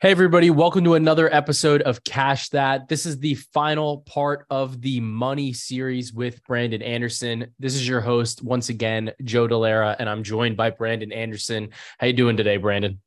Hey, everybody, welcome to another episode of Cash That. This is the final part of the money series with Brandon Anderson. This is your host, once again, Joe Delara, and I'm joined by Brandon Anderson. How you doing today, Brandon?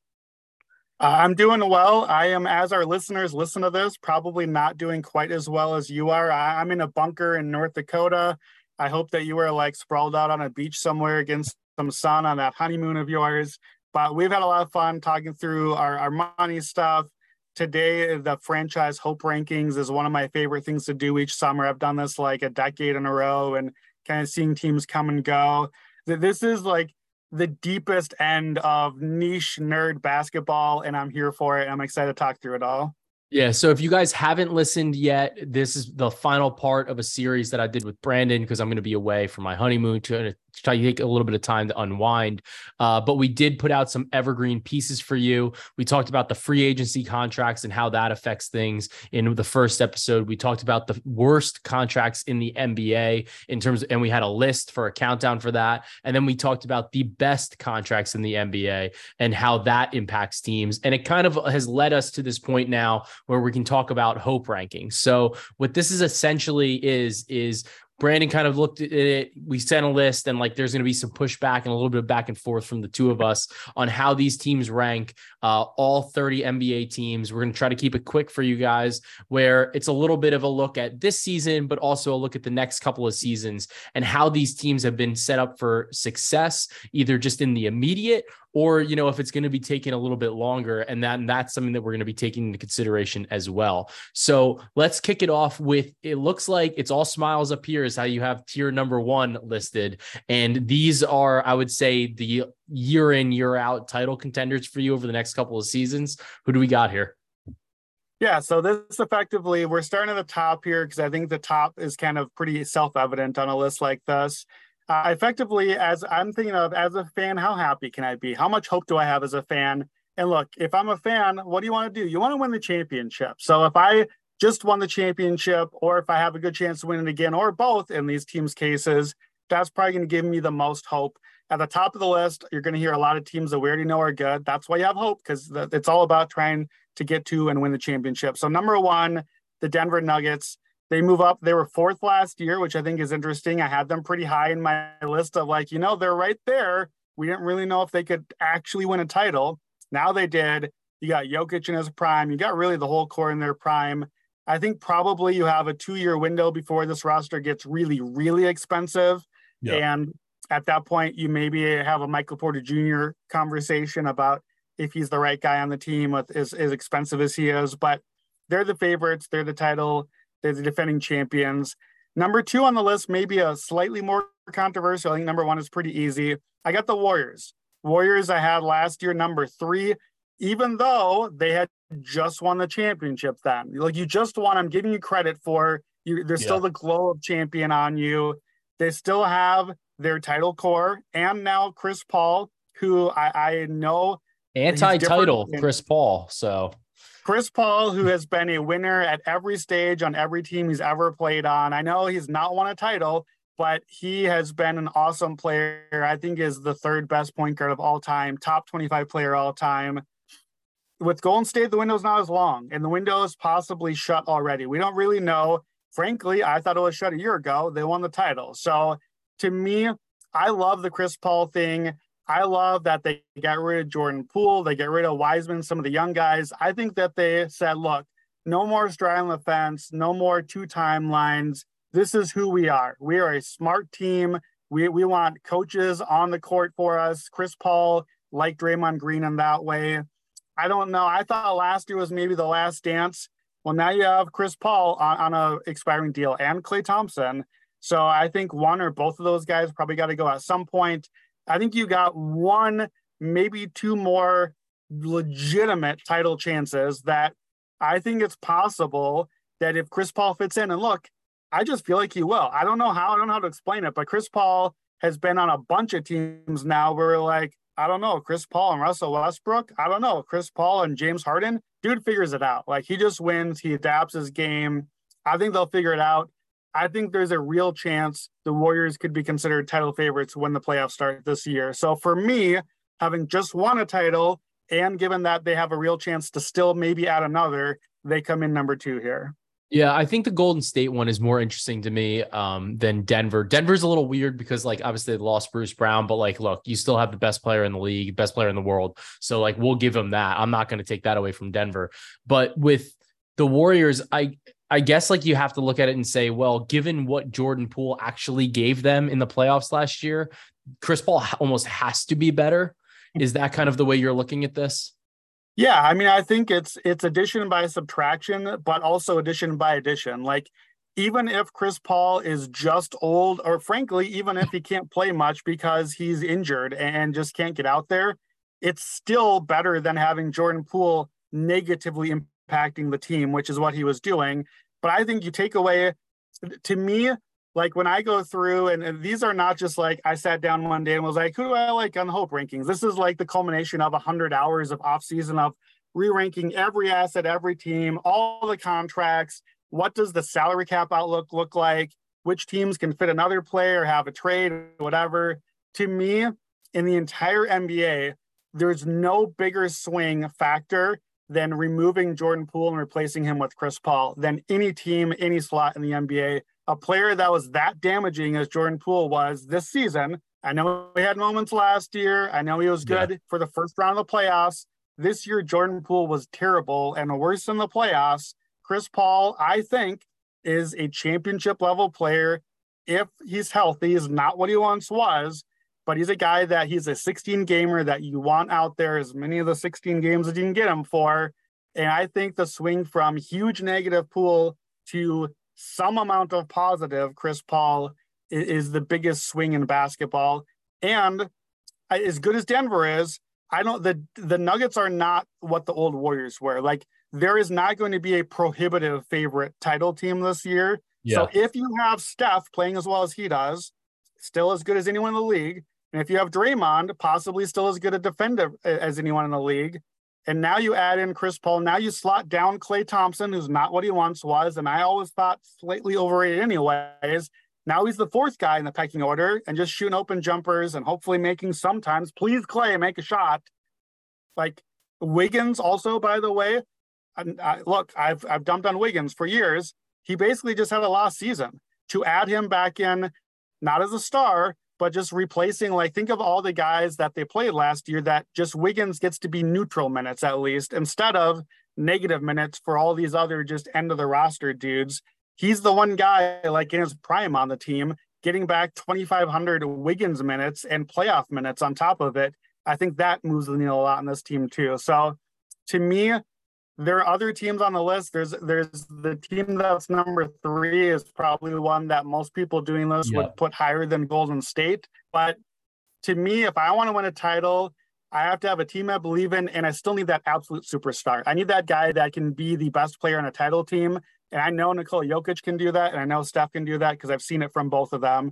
Uh, I'm doing well. I am, as our listeners listen to this, probably not doing quite as well as you are. I'm in a bunker in North Dakota. I hope that you are like sprawled out on a beach somewhere against some sun on that honeymoon of yours. But we've had a lot of fun talking through our, money stuff. Today, the franchise hope rankings is one of my favorite things to do each summer. I've done this like a decade in a row and kind of seeing teams come and go. This is like the deepest end of niche nerd basketball, and I'm here for it. I'm excited to talk through it all. Yeah. So if you guys haven't listened yet, this is the final part of a series that I did with Brandon because I'm going to be away for my honeymoon to try to take a little bit of time to unwind. Uh, but we did put out some evergreen pieces for you. We talked about the free agency contracts and how that affects things in the first episode. We talked about the worst contracts in the NBA in terms, of, and we had a list for a countdown for that. And then we talked about the best contracts in the NBA and how that impacts teams. And it kind of has led us to this point now where we can talk about hope rankings. So what this is essentially is is Brandon kind of looked at it. We sent a list, and like there's going to be some pushback and a little bit of back and forth from the two of us on how these teams rank. Uh, all 30 NBA teams. We're going to try to keep it quick for you guys, where it's a little bit of a look at this season, but also a look at the next couple of seasons and how these teams have been set up for success, either just in the immediate or you know if it's going to be taking a little bit longer and that and that's something that we're going to be taking into consideration as well. So let's kick it off with it looks like it's all smiles up here is how you have tier number one listed. And these are i would say the year in year out title contenders for you over the next couple of seasons. Who do we got here? Yeah, so this effectively, we're starting at the top here because I think the top is kind of pretty self evident on a list like this uh, effectively as i'm thinking of as a fan how happy can i be? How much hope do i have as a fan? And look if i'm a fan what do you want to do? You want to win the championship. So if i just won the championship or if i have a good chance to win it again or both in these teams cases that's probably going to give me the most hope. At the top of the list you're going to hear a lot of teams that we already know are good. That's why you have hope because it's all about trying to get to and win the championship. So number one the denver nuggets they move up. They were fourth last year, which I think is interesting. I had them pretty high in my list of like, you know, they're right there. We didn't really know if they could actually win a title. Now they did. You got Jokic in his prime. You got really the whole core in their prime. I think probably you have a two year window before this roster gets really, really expensive. Yeah. And at that point, you maybe have a Michael Porter Jr. conversation about if he's the right guy on the team with as, as expensive as he is. But they're the favorites. They're the title they're the defending champions. Number two on the list, maybe a slightly more controversial. I think number one is pretty easy. I got the Warriors. Warriors I had last year, number three, even though they had just won the championship then. Like you just won, I'm giving you credit for you. There's yeah. still the glow of champion on you. They still have their title core and now Chris Paul, who I, I know anti-title Chris Paul. So Chris Paul, who has been a winner at every stage on every team he's ever played on. I know he's not won a title, but he has been an awesome player. I think is the third best point guard of all time, top 25 player all time. With Golden State, the window's not as long, and the window is possibly shut already. We don't really know. Frankly, I thought it was shut a year ago. They won the title. So to me, I love the Chris Paul thing. I love that they got rid of Jordan Poole. They get rid of Wiseman, some of the young guys. I think that they said, look, no more straddling the fence, no more two timelines. This is who we are. We are a smart team. We, we want coaches on the court for us. Chris Paul, like Draymond Green in that way. I don't know. I thought last year was maybe the last dance. Well, now you have Chris Paul on, on a expiring deal and Klay Thompson. So I think one or both of those guys probably got to go at some point. I think you got one, maybe two more legitimate title chances that I think it's possible that if Chris Paul fits in and look, I just feel like he will. I don't know how, I don't know how to explain it, but Chris Paul has been on a bunch of teams now where like, I don't know, Chris Paul and Russell Westbrook. I don't know, Chris Paul and James Harden. Dude figures it out. Like he just wins, he adapts his game. I think they'll figure it out. I think there's a real chance the Warriors could be considered title favorites when the playoffs start this year. So for me, having just won a title And given that they have a real chance to still maybe add another, they come in number two here. Yeah, I think the Golden State one is more interesting to me um, than Denver. Denver's a little weird because, like, obviously they lost Bruce Brown, but like, look, you still have the best player in the league, best player in the world. So, like, we'll give them that. I'm not going to take that away from Denver. But with the Warriors, I I guess like you have to look at it and say, well, given what Jordan Poole actually gave them in the playoffs last year, Chris Paul almost has to be better. Is that kind of the way you're looking at this? Yeah, I mean, I think it's it's addition by subtraction, but also addition by addition. Like even if Chris Paul is just old, or frankly, even if he can't play much because he's injured and just can't get out there, it's still better than having Jordan Poole negatively impacting the team, which is what he was doing. But I think you take away, to me, like when I go through, and, and, these are not just like I sat down one day and was like, who do I like on the Hope rankings? This is like the culmination of 100 hours of off season of re ranking every asset, every team, all the contracts. What does the salary cap outlook look like? Which teams can fit another player, have a trade, whatever. To me, in the entire NBA, there's no bigger swing factor than removing Jordan Poole and replacing him with Chris Paul than any team, any slot in the NBA a player that was that damaging as Jordan Poole was this season. I know he had moments last year. I know he was good yeah. for the first round of the playoffs. This year, Jordan Poole was terrible and worse in the playoffs. Chris Paul, I think, is a championship level player if he's healthy. Is not what he once was, but he's a guy that he's a 16 gamer that you want out there as many of the 16 games as you can get him for. And I think the swing from huge negative Poole to some amount of positive, Chris Paul is, is the biggest swing in basketball. And as good as Denver is, I don't the the Nuggets are not what the old Warriors were. Like there is not going to be a prohibitive favorite title team this year. Yeah. So if you have Steph playing as well as he does, still as good as anyone in the league, and if you have Draymond, possibly still as good a defender as anyone in the league, and now you add in Chris Paul. Now you slot down Klay Thompson, who's not what he once was. And I always thought slightly overrated, anyways. Now he's the fourth guy in the pecking order and just shooting open jumpers and hopefully making sometimes. Please, Klay, make a shot. Like Wiggins, also, by the way. I, look, I've, I've dumped on Wiggins for years. He basically just had a lost season. To add him back in, not as a star, but just replacing like think of all the guys that they played last year that just Wiggins gets to be neutral minutes at least instead of negative minutes for all these other just end of the roster dudes. He's the one guy like in his prime on the team getting back 2500 Wiggins minutes and playoff minutes on top of it. I think that moves the needle a lot in this team too. So to me, there are other teams on the list. There's there's the team that's number three is probably the one that most people doing this would put higher than Golden State. But to me, if I want to win a title, I have to have a team I believe in, and I still need that absolute superstar. I need that guy that can be the best player on a title team. And I know Nikola Jokic can do that, and I know Steph can do that because I've seen it from both of them.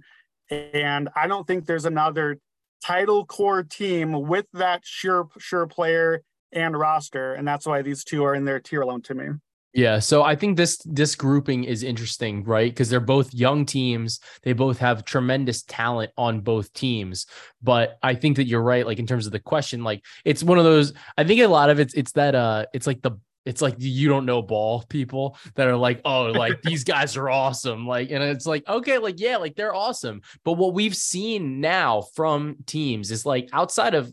And I don't think there's another title core team with that sure sure player and roster, and that's why these two are in their tier alone to me. Yeah, so I think this this grouping is interesting, right? Because they're both young teams. They both have tremendous talent on both teams. But I think that you're right, like in terms of the question, like it's one of those. I think a lot of it's it's that uh, it's like the it's like you don't know ball people that are like, oh, like these guys are awesome. Like, and it's like, okay, like, yeah, like they're awesome. But what we've seen now from teams is like outside of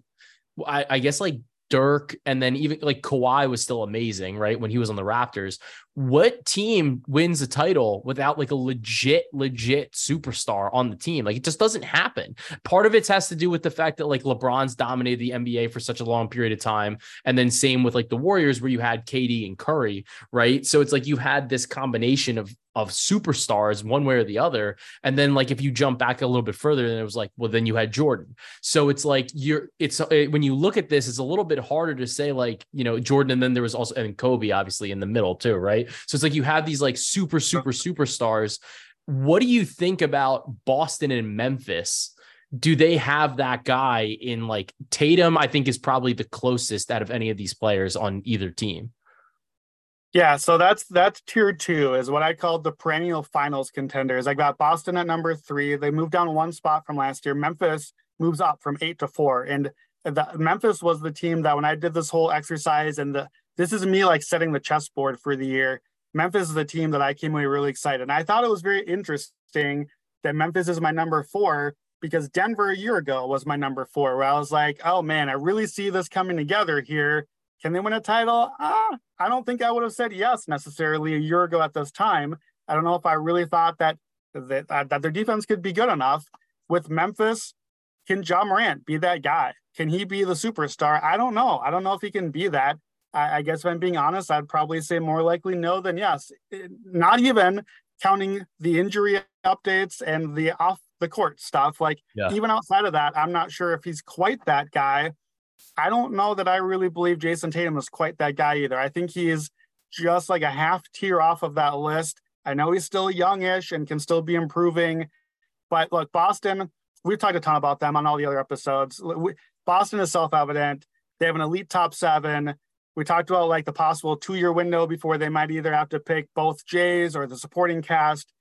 I, I, guess like Dirk, and then even like Kawhi was still amazing, right? When he was on the Raptors. What team wins a title without like a legit, legit superstar on the team? Like it just doesn't happen. Part of it has to do with the fact that like LeBron's dominated the NBA for such a long period of time. And then same with like the Warriors, where you had KD and Curry, right? So it's like you had this combination of of superstars one way or the other. And then like if you jump back a little bit further then it was like well then you had jordan. So it's like you're it's uh, it, when you look at this it's a little bit harder to say like you know jordan and then there was also and kobe obviously in the middle too right? So it's like you have these like super super superstars. What do you think about boston and memphis? Do they have that guy in like tatum i think is probably the closest out of any of these players on either team yeah, so that's that's tier two is what I called the perennial finals contenders. I got Boston at number three. They moved down one spot from last year. Memphis moves up from eight to four. And the, Memphis was the team that when I did this whole exercise and the this is me like setting the chessboard for the year. Memphis is the team that I came away really excited. And I thought it was very interesting that Memphis is my number four because Denver a year ago was my number four, where I was like, oh man, I really see this coming together here. Can they win a title? Ah, I don't think I would have said yes necessarily a year ago at this time. I don't know if I really thought that that, that their defense could be good enough. With Memphis, can Ja Morant be that guy? Can he be the superstar? I don't know. I don't know if he can be that. I, I guess if I'm being honest, I'd probably say more likely no than yes. Not even counting the injury updates and the off the court stuff. Like yeah. even outside of that, I'm not sure if he's quite that guy. I don't know that I really believe Jayson Tatum is quite that guy either. I think he is just like a half tier off of that list. I know he's still youngish and can still be improving, but look, Boston, we've talked a ton about them on all the other episodes. Boston is self evident. They have an elite top seven. We talked about like the possible two year window before they might either have to pick both Jays or the supporting cast.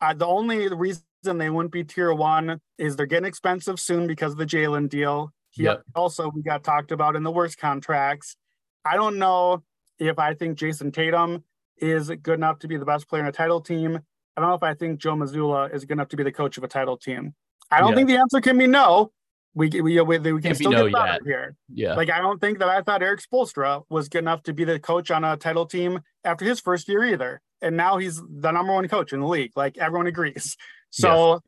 Uh, the only reason they wouldn't be tier one is they're getting expensive soon because of the Jalen deal. He yep. also we got talked about in the worst contracts. I don't know if I think Jayson Tatum is good enough to be the best player in a title team. I don't know if I think Joe Mazzulla is good enough to be the coach of a title team. I don't yeah. think the answer can be no. We we, we, we can still no get better yet. here. Yeah. Like I don't think that I thought Erik Spoelstra was good enough to be the coach on a title team after his first year either. And now he's the number one coach in the league. Like everyone agrees. So yes.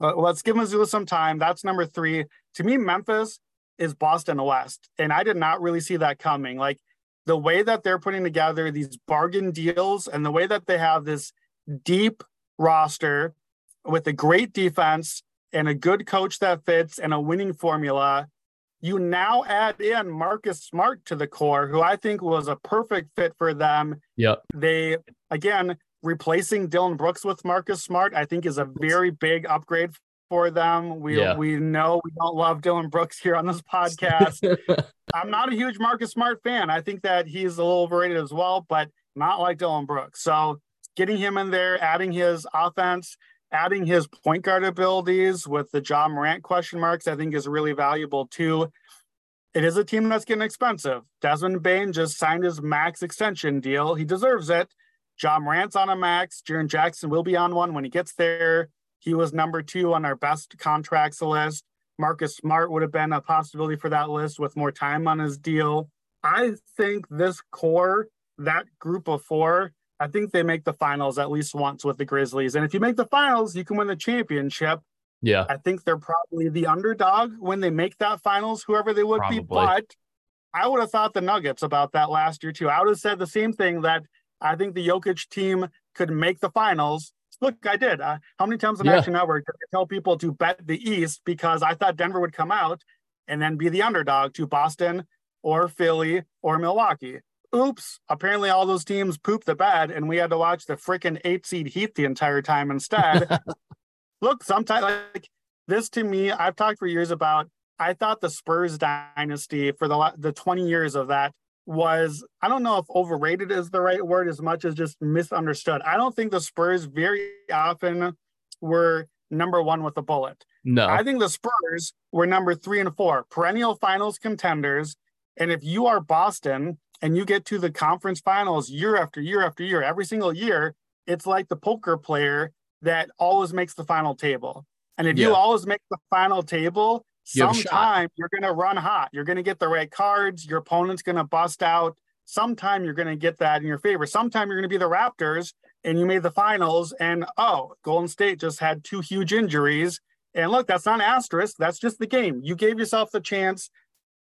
Uh, let's give Mazzulla some time. That's number three. To me, Memphis is Boston West. And I did not really see that coming. Like the way that they're putting together these bargain deals and the way that they have this deep roster with a great defense and a good coach that fits and a winning formula, you now add in Marcus Smart to the core, who I think was a perfect fit for them. Yep. They again replacing Dillon Brooks with Marcus Smart, I think is a very big upgrade for them. We yeah. we know we don't love Dillon Brooks here on this podcast. I'm not a huge Marcus Smart fan. I think that he's a little overrated as well, but not like Dillon Brooks. So getting him in there, adding his offense, adding his point guard abilities with the Ja Morant question marks, I think is really valuable too. It is a team that's getting expensive. Desmond Bane just signed his max extension deal. He deserves it. Ja Morant's on a max. Jaren Jackson will be on one when he gets there. He was number two on our best contracts list. Marcus Smart would have been a possibility for that list with more time on his deal. I think this core, that group of four, I think they make the finals at least once with the Grizzlies. And if you make the finals, you can win the championship. Yeah. I think they're probably the underdog when they make that finals, whoever they would probably. be. But I would have thought the Nuggets about that last year too. I would have said the same thing that I think the Jokic team could make the finals. Look, I did. Uh, how many times on yeah. Action Network did I tell people to bet the East because I thought Denver would come out and then be the underdog to Boston or Philly or Milwaukee? oops, apparently all those teams pooped the bed and we had to watch the freaking eight seed Heat the entire time instead. Look, sometimes like this to me, I've talked for years about. I thought the Spurs dynasty for the the 20 years of that was I don't know if overrated is the right word as much as just misunderstood. I don't think the Spurs very often were number one with a bullet. No, I think the Spurs were number three and four, perennial finals contenders. And if you are Boston, and you get to the conference finals year after year after year, every single year, it's like the poker player that always makes the final table. And if yeah. you always make the final table, sometime you are going to run hot. You're going to get the right cards. Your opponent's going to bust out. Sometime you're going to get that in your favor. Sometime you're going to be the Raptors and you made the finals. And oh, Golden State just had two huge injuries. And look, that's not an asterisk. That's just the game. You gave yourself the chance.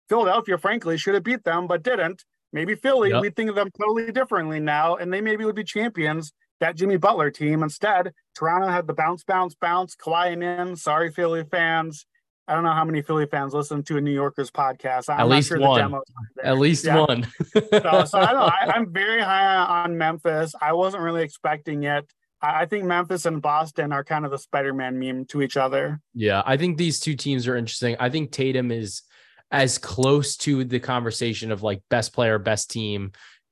Philadelphia, frankly, should have beat them, but didn't. Maybe Philly, yep. we think of them totally differently now, and they maybe would be champions. That Jimmy Butler team. Instead, Toronto had the bounce, bounce, bounce, Kawhi and in. Sorry, Philly fans. I don't know how many Philly fans listen to a New Yorkers podcast. I'm At least sure one. At least yeah. one. so, so, I don't know. I, am very high on Memphis. I wasn't really expecting it. I, I think Memphis and Boston are kind of the Spider-Man meme to each other. Yeah, I think these two teams are interesting. I think Tatum is as close to the conversation of like best player, best team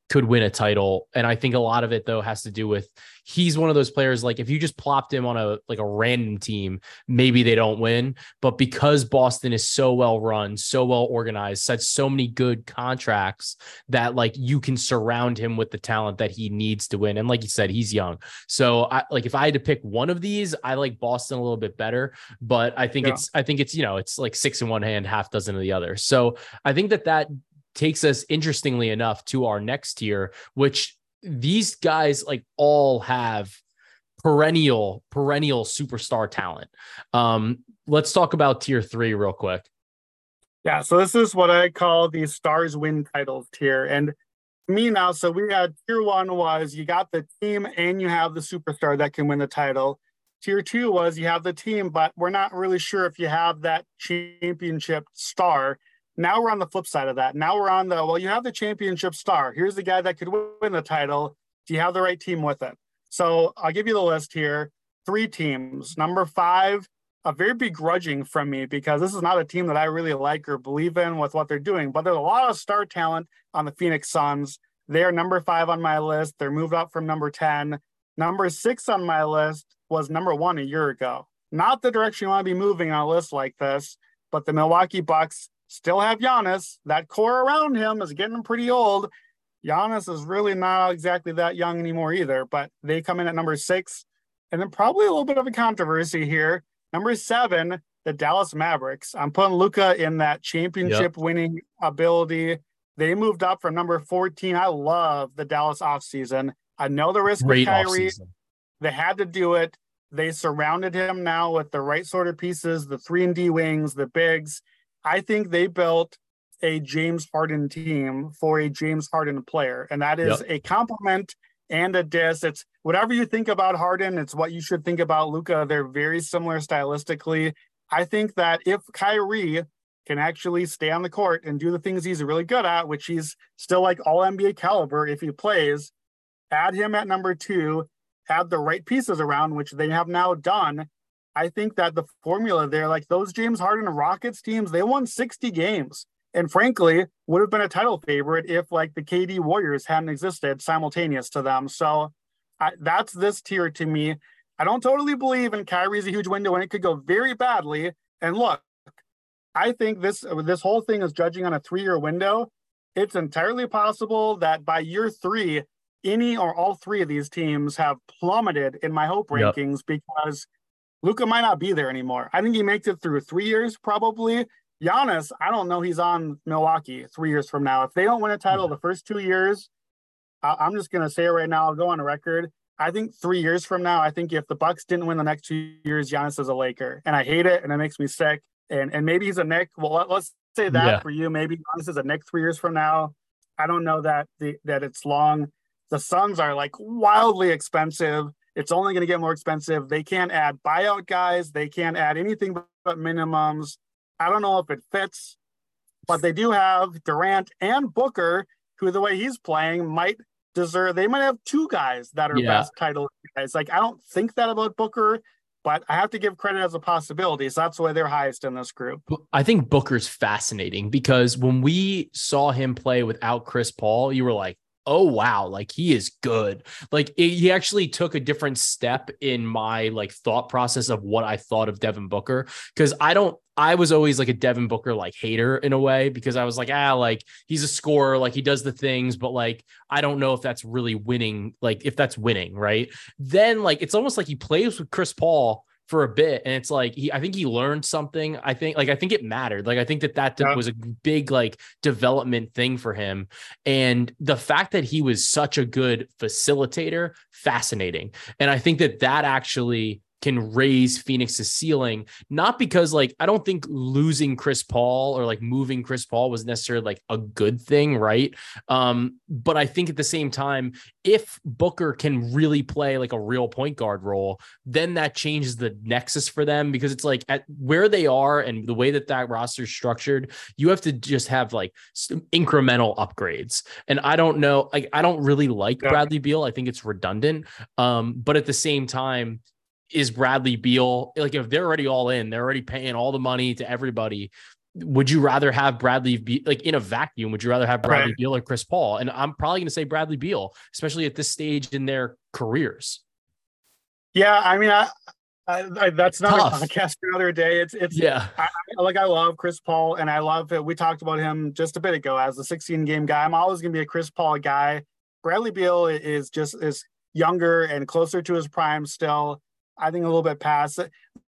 could win a title. And I think a lot of it though has to do with he's one of those players like if you just plopped him on a like a random team, maybe they don't win. But because Boston is so well run, so well organized, such so many good contracts that like you can surround him with the talent that he needs to win. And like you said, he's young. So I like if I had to pick one of these, I like Boston a little bit better. But I think yeah. it's I think it's you know it's like six in one hand, half dozen of the other. So I think that that takes us interestingly enough to our next tier, which these guys like all have perennial perennial superstar talent. Um, let's talk about tier three real quick. Yeah, so this is what I call the stars win titles tier. And me now, so we had tier one was you got the team and you have the superstar that can win the title. Tier two was you have the team, but we're not really sure if you have that championship star. Now we're on the flip side of that. Now we're on the well, you have the championship star. Here's the guy that could win the title. Do you have the right team with it? So I'll give you the list here. Three teams. Number five, a very begrudging from me because this is not a team that I really like or believe in with what they're doing. But there's a lot of star talent on the Phoenix Suns. They are number five on my list. They're moved up from number 10. Number six on my list was number one a year ago. Not the direction you want to be moving on a list like this, but the Milwaukee Bucks still have Giannis. That core around him is getting pretty old. Giannis is really not exactly that young anymore either, but they come in at number six. And then probably a little bit of a controversy here. Number seven, the Dallas Mavericks. I'm putting Luka in that championship yep. winning ability. They moved up from number 14. I love the Dallas offseason. I know the risk Great with Kyrie. Off-season. They had to do it. They surrounded him now with the right sort of pieces, the three and D wings, the bigs. I think they built a James Harden team for a James Harden player, and that is yep. a compliment and a diss. It's whatever you think about Harden, it's what you should think about Luka. They're very similar stylistically. I think that if Kyrie can actually stay on the court and do the things he's really good at, which he's still like all NBA caliber if he plays, add him at number two, add the right pieces around, which they have now done. I think that the formula there, like those James Harden Rockets teams, they won 60 games. And frankly, would have been a title favorite if like the KD Warriors hadn't existed simultaneous to them. So I, that's this tier to me. I don't totally believe in Kyrie's a huge window and it could go very badly. And look, I think this this whole thing is judging on a three-year window. It's entirely possible that by year three, any or all three of these teams have plummeted in my hope rankings yep. because Luka might not be there anymore. I think he makes it through three years probably. Giannis, I don't know he's on Milwaukee three years from now. If they don't win a title the first two years, I'm just gonna say it right now. I'll go on a record. I think three years from now, I think if the Bucks didn't win the next two years, Giannis is a Laker, and I hate it, and it makes me sick. And and maybe he's a Knick. Well, let, us say that yeah. for you. Maybe Giannis is a Knick three years from now. I don't know that the that it's long. The Suns are like wildly expensive. It's only going to get more expensive. They can't add buyout guys. They can't add anything but minimums. I don't know if it fits, but they do have Durant and Booker, who the way he's playing might deserve. They might have two guys that are yeah. best title guys. Like I don't think that about Booker, but I have to give credit as a possibility. So that's why they're highest in this group. I think Booker's fascinating because when we saw him play without Chris Paul, you were like, oh wow like he is good. Like it, he actually took a different step in my like thought process of what i thought of devin booker because i don't i was always like a devin booker like hater in a way because i was like ah like he's a scorer like he does the things but like i don't know if that's really winning like if that's winning right? Then like it's almost like he plays with chris paul for a bit and it's like he i think he learned something i think like i think it mattered like i think that that yeah. was a big like development thing for him and the fact that he was such a good facilitator fascinating and i think that that actually can raise Phoenix's ceiling. Not because like I don't think losing Chris Paul or like moving Chris Paul was necessarily like a good thing, right? Um, but I think at the same time, if Booker can really play like a real point guard role, then that changes the nexus for them because it's like at where they are and the way that that roster is structured, you have to just have like incremental upgrades. And I don't know, like I don't really like. Bradley Beal. I think it's redundant. Um, but at the same time, is Bradley Beal like if they're already all in, they're already paying all the money to everybody. would you rather have Bradley be like in a vacuum? Would you rather have Bradley Right. Beal or Chris Paul? And I'm probably going to say Bradley Beal, especially at this stage in their careers. Yeah, I mean, I, I, I that's not Tough. a podcast for another day. It's it's Yeah. like I love Chris Paul, and I love it. We talked about him just a bit ago as a 16 game guy. I'm always going to be a Chris Paul guy. Bradley Beal is just is younger and closer to his prime still. I think a little bit past. This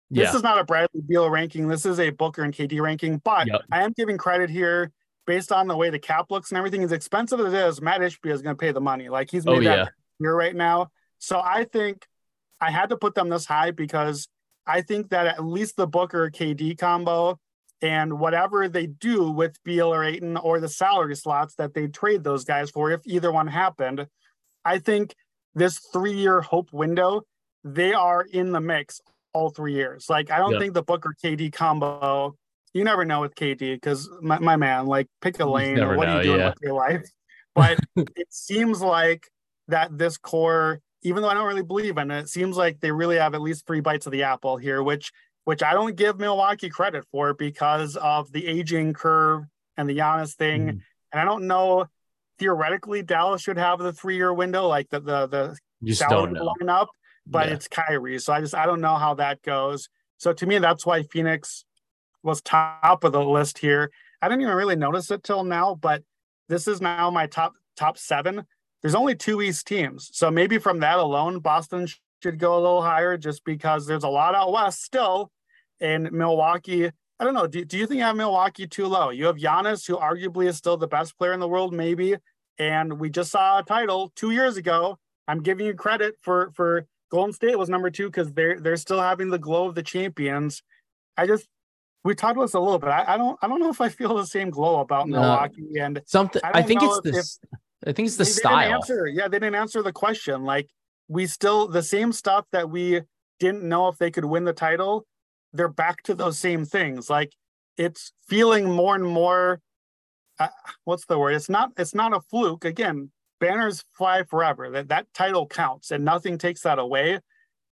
Yeah. is not a Bradley Beal ranking. This is a Booker and KD ranking. But Yep. I am giving credit here based on the way the cap looks and everything. As expensive as it is, Matt Ishbia is going to pay the money. Like he's oh, made Oh, that yeah. here right now. So I think I had to put them this high because I think that at least the Booker KD combo and whatever they do with Beal or Ayton or the salary slots that they trade those guys for, if either one happened, I think this three year hope window, they are in the mix all three years. Like, I don't Yeah. think the Booker KD combo, you never know with KD because my, my man, like, pick a lane. Or what are you doing yeah. with your life? But it seems like that this core, even though I don't really believe in it, it seems like they really have at least three bites of the apple here, which which I don't give Milwaukee credit for because of the aging curve and the Giannis thing. Mhm. And I don't know theoretically Dallas should have the three year window, like the the the You just salary don't know. line up, but Yeah. it's Kyrie. So I just I don't know how that goes. So to me, that's why Phoenix was top of the list here. I didn't even really notice it till now, but this is now my top top seven. There's only two East teams, so maybe from that alone, Boston should go a little higher, just because there's a lot out west still, and Milwaukee. I don't know. Do, do you think I have Milwaukee too low? You have Giannis, who arguably is still the best player in the world, maybe, and we just saw a title two years ago. I'm giving you credit for for Golden State was number two because they're they're still having the glow of the champions. I just we talked about this a little bit. I, I don't I don't know if I feel the same glow about No. Milwaukee and Something. I I, think it's this. I think it's the they, they style. answer. Yeah, they didn't answer the question. Like we still the same stuff that we didn't know if they could win the title. They're back to those same things. Like it's feeling more and more. Uh, what's the word? It's not. It's not a fluke. Again, banners fly forever. That that title counts, and nothing takes that away.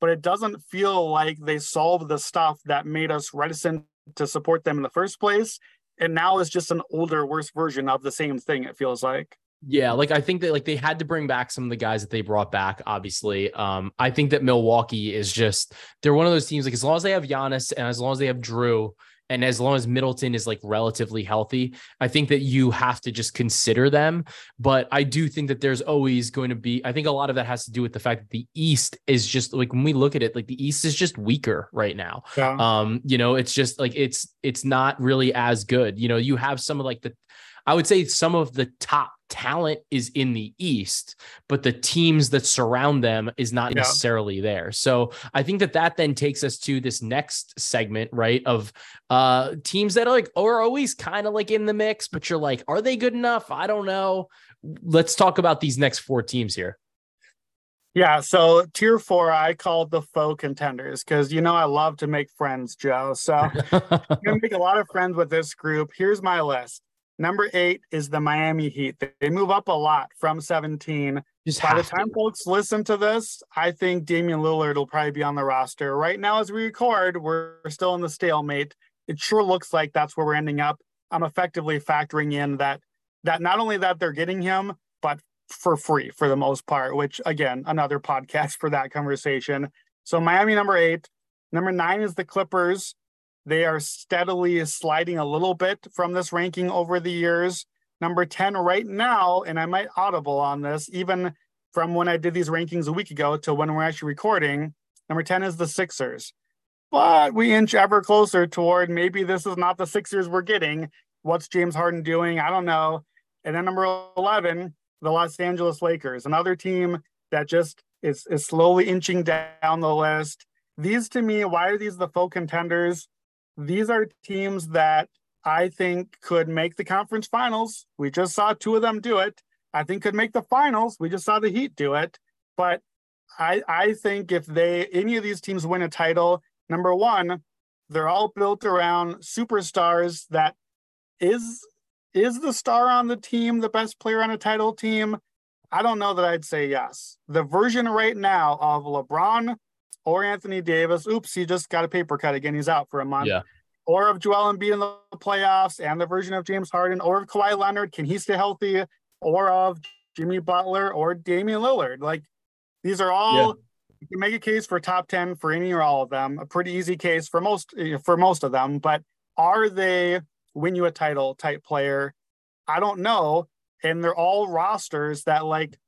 But it doesn't feel like they solved the stuff that made us reticent to support them in the first place. And now it's just an older, worse version of the same thing. It feels like. Yeah, like I think that like they had to bring back some of the guys that they brought back. Obviously, um, I think that Milwaukee is just they're one of those teams. Like as long as they have Giannis and as long as they have Jrue and as long as Middleton is like relatively healthy, I think that you have to just consider them. But I do think that there's always going to be. I think a lot of that has to do with the fact that the East is just like when we look at it, like the East is just weaker right now. Yeah. Um, you know, it's just like it's it's not really as good. You know, you have some of like the I would say some of the top talent is in the East, but the teams that surround them is not Yeah. necessarily there. So I think that that then takes us to this next segment, right? Of uh teams that are like are always kind of like in the mix, but you're like, are they good enough? I don't know. Let's talk about these next four teams here. Yeah, so tier four, I called the faux contenders because you know I love to make friends, Joe. So I'm gonna make a lot of friends with this group. Here's my list. Number eight is the Miami Heat. They move up a lot from 17. Just By the have to. time folks listen to this, I think Damian Lillard will probably be on the roster. Right now, as we record, we're still in the stalemate. It sure looks like that's where we're ending up. I'm effectively factoring in that that not only that they're getting him, but for free for the most part, which again, another podcast for that conversation. So Miami number eight. Number nine is the Clippers. They are steadily sliding a little bit from this ranking over the years. Number 10 right now, and I might audible on this, even from when I did these rankings a week ago to when we're actually recording. Number 10 is the Sixers. But we inch ever closer toward maybe this is not the Sixers we're getting. What's James Harden doing? I don't know. And then number 11, the Los Angeles Lakers, another team that just is, is slowly inching down the list. These to me, why are these the faux contenders? These are teams that I think could make the conference finals. We just saw two of them do it. I think could make the finals. We just saw the Heat do it. But I I think if they any of these teams win a title, number one, they're all built around superstars that is is the star on the team the best player on a title team? I don't know that I'd say yes. The version right now of LeBron or Anthony Davis, oops, he just got a paper cut again. He's out for a month. Yeah. or of Joel Embiid in the playoffs and the version of James Harden, or of Kawhi Leonard, can he stay healthy, or of Jimmy Butler or Damian Lillard? Like these are all yeah. you can make a case for top 10 for any or all of them. A pretty easy case for most for most of them, but are they win you a title type player? I don't know. And they're all rosters that like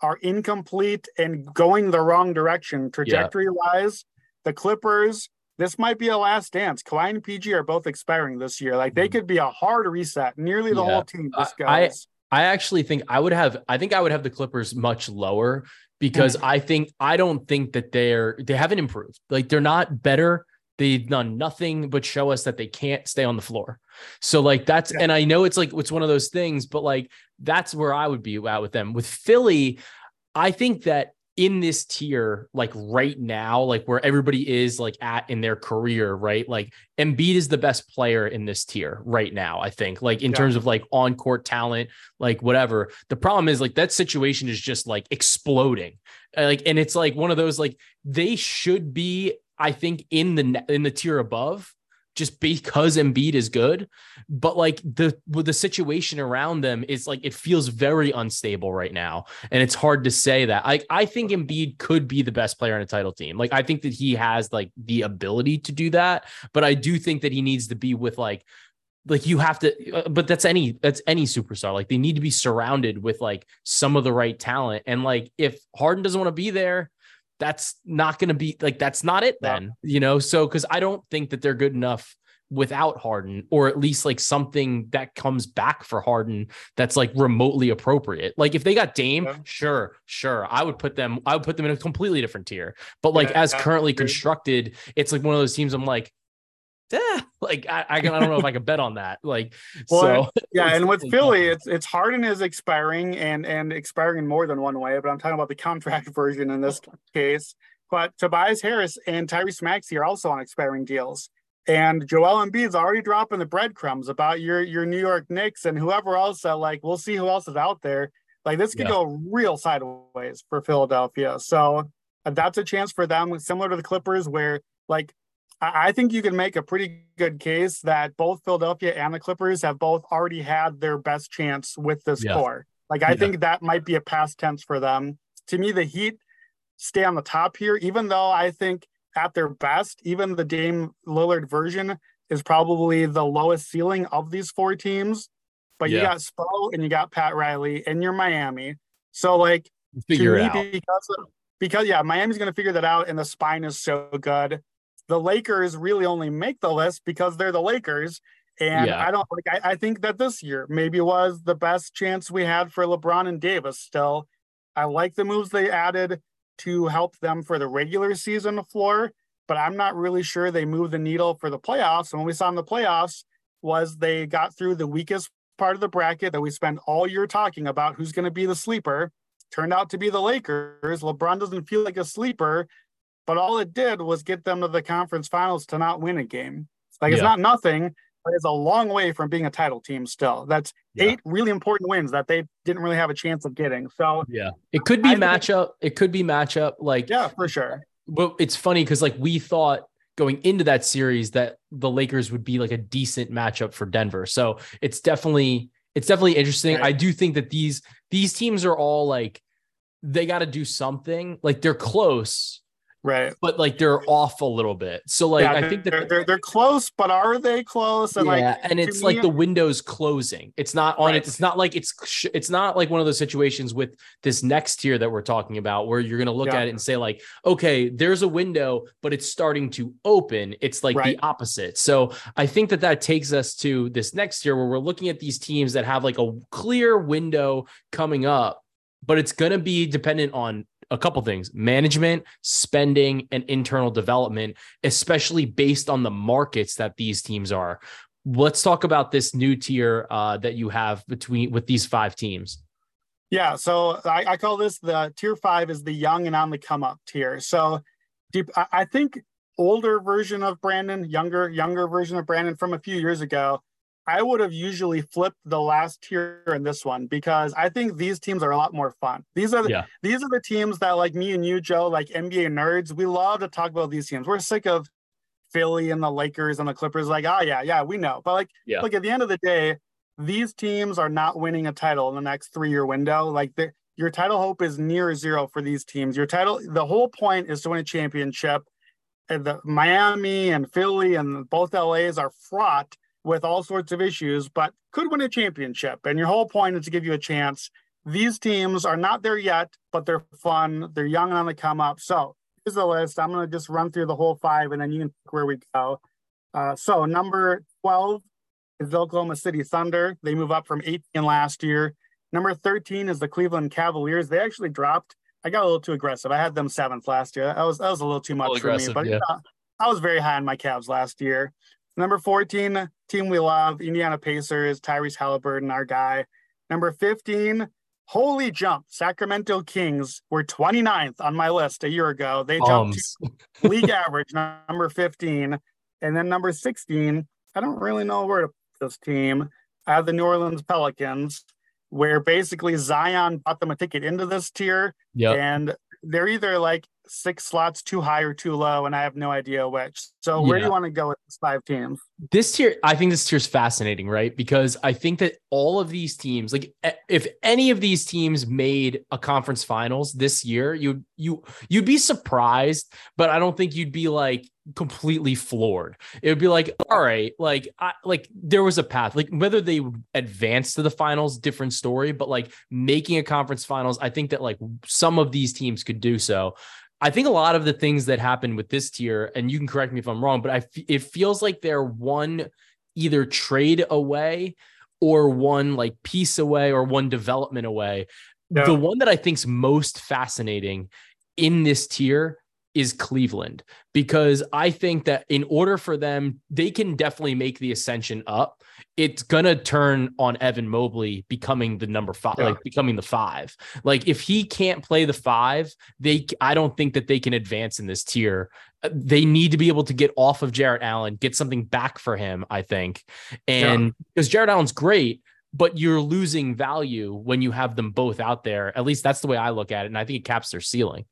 are incomplete and going the wrong direction trajectory wise. The Clippers, this might be a last dance. Kawhi and PG are both expiring this year. Like they mm-hmm. could be a hard reset. Nearly the yeah. whole team just goes. I, I actually think I would have I think I would have the Clippers much lower because mm-hmm. I think I don't think that they're they haven't improved. Like they're not better. They've done nothing but show us that they can't stay on the floor. So like that's yeah. and I know it's like it's one of those things, but like that's where I would be at with them. With Philly, I think that in this tier, like right now, like where everybody is like at in their career, right? Like Embiid is the best player in this tier right now, I think, like in yeah. terms of like on court talent, like whatever. The problem is like that situation is just like exploding. Like, and it's like one of those like they should be, I think, in the in the tier above just because Embiid is good, but like the the situation around them is like it feels very unstable right now, and it's hard to say that. I I think Embiid could be the best player in a title team. Like I think that he has like the ability to do that, but I do think that he needs to be with like like you have to uh, but that's any that's any superstar. Like they need to be surrounded with like some of the right talent. And like if Harden doesn't want to be there that's not going to be like that's not it then, yeah. you know? So cuz I don't think that they're good enough without Harden or at least like something that comes back for Harden that's like remotely appropriate. Like if they got Dame, yeah. sure, sure, I would put them I would put them in a completely different tier. But like yeah, as currently constructed, it's like one of those teams I'm like yeah, like I, I, don't know if I can bet on that. Like, well, so yeah, and with Philly, it's it's Harden is expiring and and expiring in more than one way, but I'm talking about the contract version in this case. But Tobias Harris and Tyrese Maxey are also on expiring deals. And Joel Embiid's already dropping the breadcrumbs about your your New York Knicks and whoever else that like we'll see who else is out there. Like this could yeah. go real sideways for Philadelphia. So uh, that's a chance for them, similar to the Clippers, where like I think you can make a pretty good case that both Philadelphia and the Clippers have both already had their best chance with this yeah. core. Like I yeah. think that might be a past tense for them. To me, the Heat stay on the top here, even though I think at their best, even the Dame Lillard version is probably the lowest ceiling of these four teams. But yeah. you got Spo and you got Pat Riley and you're Miami. So like figure to me, because of, because yeah, Miami's gonna figure that out and the spine is so good the Lakers really only make the list because they're the Lakers. And yeah. I don't like I, I think that this year maybe was the best chance we had for LeBron and Davis still. I like the moves they added to help them for the regular season floor, but I'm not really sure they moved the needle for the playoffs. And what we saw in the playoffs was they got through the weakest part of the bracket that we spend all year talking about who's going to be the sleeper. Turned out to be the Lakers. LeBron doesn't feel like a sleeper, but all it did was get them to the conference finals to not win a game. Like it's not nothing, but it's a long way from being a title team still. That's yeah. eight really important wins that they didn't really have a chance of getting. So yeah, it could be I matchup. Think, it could be matchup. Like yeah, for sure. But it's funny because like we thought going into that series that the Lakers would be like a decent matchup for Denver. So it's definitely it's definitely interesting. Right. I do think that these these teams are all like they got to do something. Like they're close, right. But like they're off a little bit. So like yeah, i think that they're, they're, they're close but are they close? And yeah, like and it's like the window's closing. It's not on right. it it's not like it's it's not like one of those situations with this next tier that we're talking about where you're going to look yeah. at it and say like okay there's a window but it's starting to open. It's like right. the opposite. So i think that that takes us to this next year where we're looking at these teams that have like a clear window coming up but it's going to be dependent on a couple things management, spending, and internal development, especially based on the markets that these teams are. Let's talk about this new tier uh, that you have between with these five teams. Yeah, so I, I, call this the tier five is the young and on the come up tier. So deep, I, I think older version of Brandon, younger younger version of Brandon from a few years ago I would have usually flipped the last tier in this one because I think these teams are a lot more fun. These are the, yeah. these are the teams that like me and you, Joe, like NBA nerds, we love to talk about these teams. We're sick of Philly and the Lakers and the Clippers, like, oh yeah, yeah, we know. But like, yeah. like at the end of the day, these teams are not winning a title in the next three year window. Like the, your title hope is near zero for these teams. Your title, the whole point is to win a championship. And the Miami and Philly and both LAs are fraught with all sorts of issues, but could win a championship. And your whole point is to give you a chance. These teams are not there yet, but they're fun. They're young and on the come up. So here's the list. I'm going to just run through the whole five and then you can pick where we go. Uh, so number 12 is the Oklahoma City Thunder. They move up from 18 last year. Number 13 is the Cleveland Cavaliers. They actually dropped. I got a little too aggressive. I had them seventh last year. That was that was a little too much for me. But yeah. I was very high on my Cavs last year. Number 14, team we love, Indiana Pacers, Tyrese Haliburton, our guy. Number 15, holy jump, Sacramento Kings were 29th on my list a year ago. They jumped to league average, number 15. And then number 16, I don't really know where to put this team. I have the New Orleans Pelicans where basically Zion bought them a ticket into this tier. Yep. And they're either like six slots too high or too low, and I have no idea which. So where yeah. do you want to go with these five teams? This tier, I think this tier is fascinating, right? Because I think that all of these teams, like eh, if any of these teams made a conference finals this year, you you you'd be surprised, but I don't think you'd be like completely floored. It would be like, all right, like I, like there was a path. Like whether they advance to the finals, different story. But like making a conference finals, I think that like some of these teams could do so. I think a lot of the things that happened with this tier, and you can correct me if I'm wrong, but I f- it feels like they're one either trade away or one like piece away or one development away. Yeah. The one that I think's most fascinating in this tier is Cleveland because I think that in order for them, they can definitely make the ascension up. It's gonna turn on Evan Mobley becoming the number five, yeah. like becoming the five. Like if he can't play the five, they I don't think that they can advance in this tier. Uh, they need to be able to get off of Jarrett Allen, get something back for him. I think, and because yeah. Jarrett Allen's great, but you're losing value when you have them both out there. At least that's the way I look at it, and I think it caps their ceiling.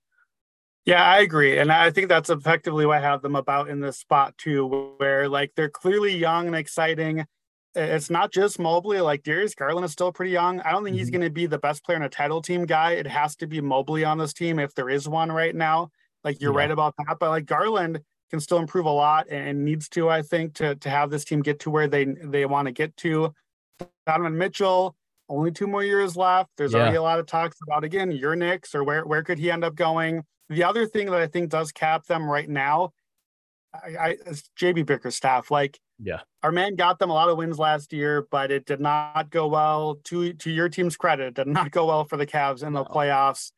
Yeah, I agree. And I think that's effectively what I have them about in this spot too, where like they're clearly young and exciting. It's not just Mobley, like Darius Garland is still pretty young. I don't think mm-hmm. he's going to be the best player in a title team guy. It has to be Mobley on this team if there is one right now. Like you're yeah. right about that. But like Garland can still improve a lot and needs to, I think, to to have this team get to where they they want to get to. Donovan Mitchell, only two more years left. There's yeah. already a lot of talks about again your Knicks or where where could he end up going. The other thing that I think does cap them right now, I, I JB Bickerstaff. Like, yeah, our man got them a lot of wins last year, but it did not go well. To to your team's credit, it did not go well for the Cavs in the no. playoffs.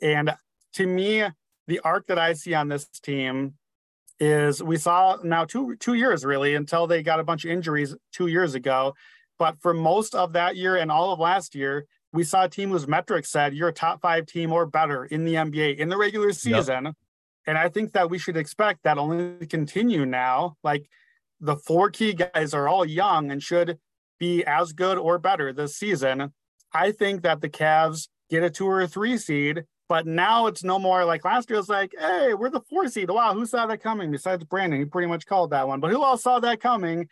And to me, the arc that I see on this team is we saw now two two years really until they got a bunch of injuries two years ago. But for most of that year and all of last year, we saw a team whose metrics said you're a top five team or better in the NBA in the regular season. Yep. And I think that we should expect that only to continue now. Like the four key guys are all young and should be as good or better this season. I think that the Cavs get a two or a three seed, but now it's no more like last year. It's like, hey, we're the four seed. Wow, who saw that coming? Besides Brandon, he pretty much called that one. But who else saw that coming?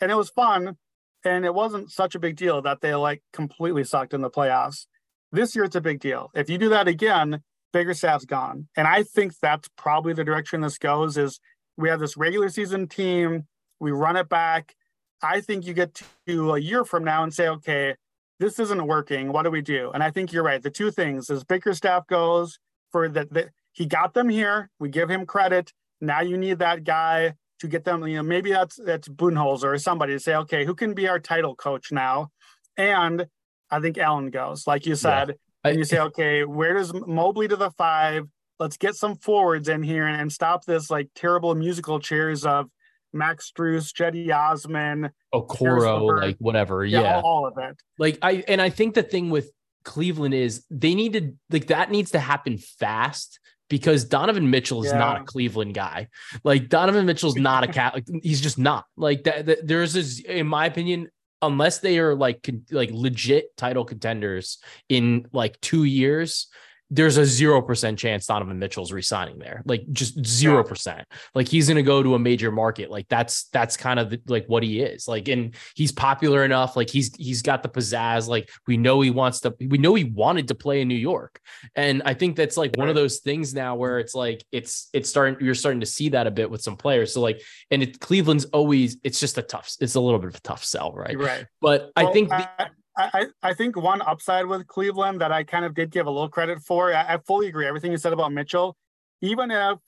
And it was fun and it wasn't such a big deal that they like completely sucked in the playoffs. This year, it's a big deal. If you do that again, Bickerstaff's gone, and I think that's probably the direction this goes. Is we have this regular season team, we run it back. I think you get to a year from now and say, okay, this isn't working. What do we do? And I think you're right. The two things is Bickerstaff goes for that. He got them here. We give him credit. Now you need that guy to get them, you know, maybe that's that's Budenholzer or somebody to say, okay, who can be our title coach now? And I think Allen goes, like you said, yeah. I, and you say, okay, where does Mobley to the five? Let's get some forwards in here and, and stop this like terrible musical chairs of Max Strus, Cedi Osman, Okoro, like whatever. Yeah, yeah. All, all of it. Like I and I think the thing with Cleveland is they need to like that needs to happen fast because Donovan Mitchell is yeah. not a Cleveland guy. Like Donovan Mitchell's not a cat. Like, he's just not like that. that there's this, in my opinion, unless they are like like legit title contenders in like two years, there's a zero percent chance Donovan Mitchell's resigning there. Like just zero percent. Like he's gonna go to a major market. Like that's that's kind of the, like what he is. Like and he's popular enough. Like he's he's got the pizzazz. Like we know he wants to. We know he wanted to play in New York. And I think that's like one of those things now where it's like it's it's starting. You're starting to see that a bit with some players. So like and it Cleveland's always it's just a tough. It's a little bit of a tough sell, right? Right. But well, I think. Uh, the, I, I, I think one upside with Cleveland that I kind of did give a little credit for. I, I fully agree everything you said about Mitchell. Even if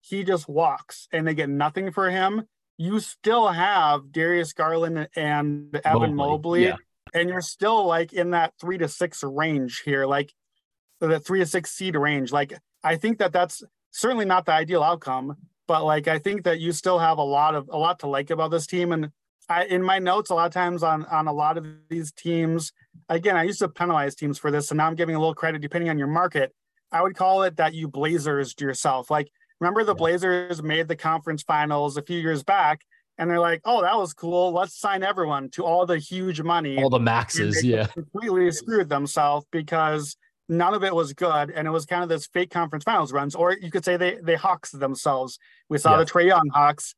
he just walks and they get nothing for him, you still have Darius Garland and Evan Mobley, Mobley yeah. and you're still like in that three to six range here, like the three to six seed range. Like I think that that's certainly not the ideal outcome, but like I think that you still have a lot of a lot to like about this team, and I, in my notes, a lot of times on on a lot of these teams, again, I used to penalize teams for this, and now I'm giving a little credit depending on your market. I would call it that you Blazers yourself. Like, remember the Blazers made the conference finals a few years back, and they're like, "Oh, that was cool. Let's sign everyone to all the huge money, all the maxes." Yeah, completely screwed themselves because none of it was good, and it was kind of this fake conference finals runs, or you could say they they hawks themselves. We saw yeah. the Trae Young Hawks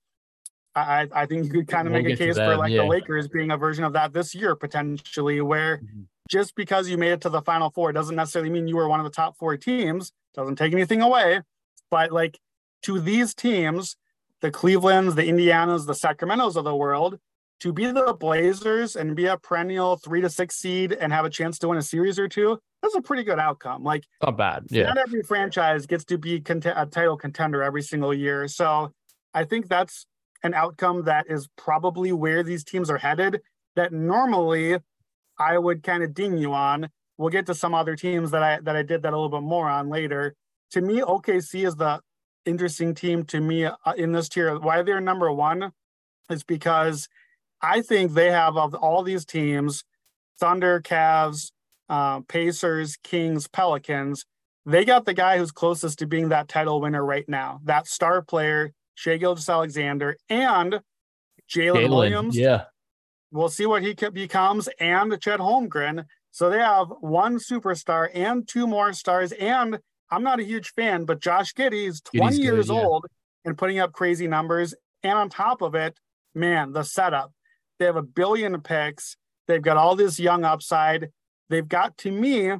I, I think you could kind of we'll make a case for like yeah. the Lakers being a version of that this year potentially, where mm-hmm. just because you made it to the Final Four doesn't necessarily mean you were one of the top four teams. Doesn't take anything away, but like to these teams, the Clevelands, the Indianas, the Sacramentos of the world, to be the Blazers and be a perennial three to six seed and have a chance to win a series or two, that's a pretty good outcome. Like not bad. Yeah. Not every franchise gets to be cont- a title contender every single year. So I think that's an outcome that is probably where these teams are headed that normally I would kind of ding you on. We'll get to some other teams that I that I did that a little bit more on later. To me, OKC is the interesting team to me uh, in this tier. Why they're number one is because I think they have of all these teams, Thunder, Cavs, uh, Pacers, Kings, Pelicans. They got the guy who's closest to being that title winner right now. That star player Shai Gilgeous-Alexander, and Jalen Williams. Yeah. We'll see what he becomes, and Chet Holmgren. So they have one superstar and two more stars. And I'm not a huge fan, but Josh Giddey is 20 years yeah. old and putting up crazy numbers. And on top of it, man, the setup. They have a billion picks. They've got all this young upside. They've got to me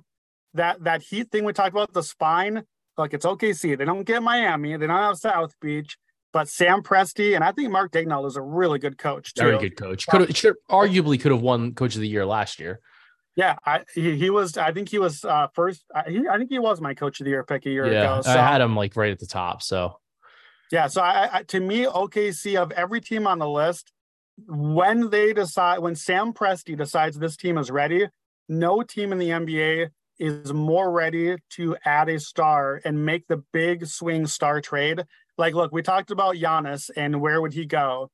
that that heat thing we talked about, the spine. Like it's OKC. They don't get Miami. They don't have South Beach. But Sam Presti and I think Mark Daigneault is a really good coach. Too. Very good coach. Could have, should arguably could have won Coach of the Year last year. Yeah, I, he, he was. I think he was uh, first. I, he, I think he was my Coach of the Year pick a year yeah, ago. So. I had him like right at the top. So yeah, so I, I to me OKC of every team on the list, when they decide when Sam Presti decides this team is ready, no team in the NBA is more ready to add a star and make the big swing star trade like, look, we talked about Giannis and where would he go?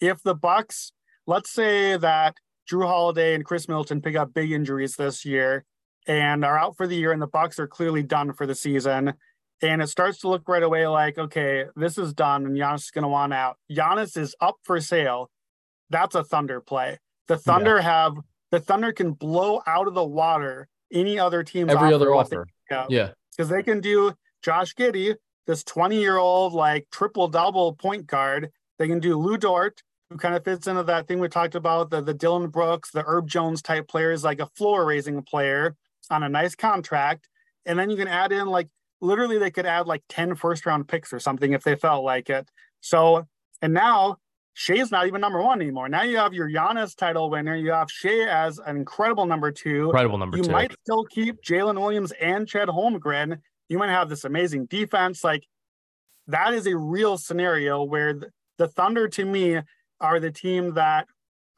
If the Bucks, let's say that Jrue Holiday and Khris Middleton pick up big injuries this year and are out for the year, and the Bucks are clearly done for the season. And it starts to look right away like, okay, this is done, and Giannis is going to want out. Giannis is up for sale. That's a Thunder play. The Thunder yeah. have the Thunder can blow out of the water any other team's every other offer. Yeah, because they can do Josh Giddey, this 20 year old like triple double point guard. They can do Lu Dort, who kind of fits into that thing we talked about the, the Dillon Brooks, the Herb Jones type players, like a floor raising player on a nice contract. And then you can add in like literally they could add like 10 first round picks or something if they felt like it. So, and now Shai's not even number one anymore. Now you have your Giannis title winner. You have Shai as an incredible number two. Incredible number you two. You might still keep Jalen Williams and Chet Holmgren you might have this amazing defense. Like that is a real scenario where the, the Thunder, to me, are the team that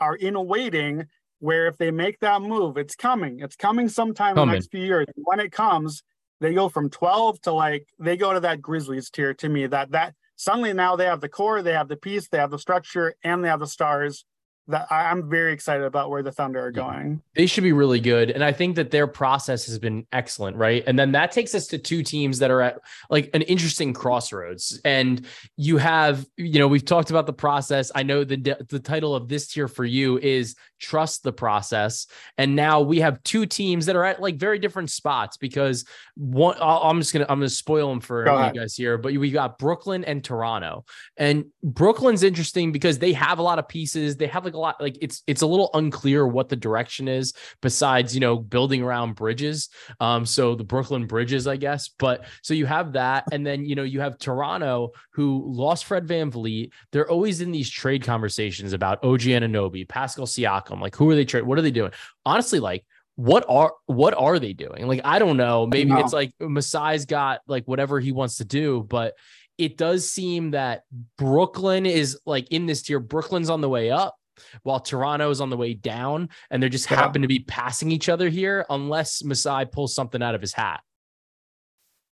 are in waiting. Where if they make that move, it's coming. It's coming sometime coming. in the next few years. When it comes, they go from 12 to like they go to that Grizzlies tier. To me, that that suddenly now they have the core, they have the piece, they have the structure, and they have the stars. That I'm very excited about where the Thunder are going. They should be really good. And I think that their process has been excellent, right? And then that takes us to two teams that are at like an interesting crossroads. And you have, you know, we've talked about the process. I know the the title of this tier for you is trust the process. And now we have two teams that are at like very different spots because one I'm just gonna I'm gonna spoil them for Go you guys here, but we got Brooklyn and Toronto. And Brooklyn's interesting because they have a lot of pieces. They have like a lot like it's it's a little unclear what the direction is besides you know building around bridges um so the brooklyn bridges i guess but so you have that and then you know you have toronto who lost fred vanvleet they're always in these trade conversations about og anunoby pascal siakam like who are they trade what are they doing honestly like what are what are they doing? Like I don't know. Maybe it's like Masai's got like whatever he wants to do, but it does seem that Brooklyn is like in this tier. Brooklyn's on the way up while Toronto is on the way down, and they're just yeah. happen to be passing each other here, unless Masai pulls something out of his hat.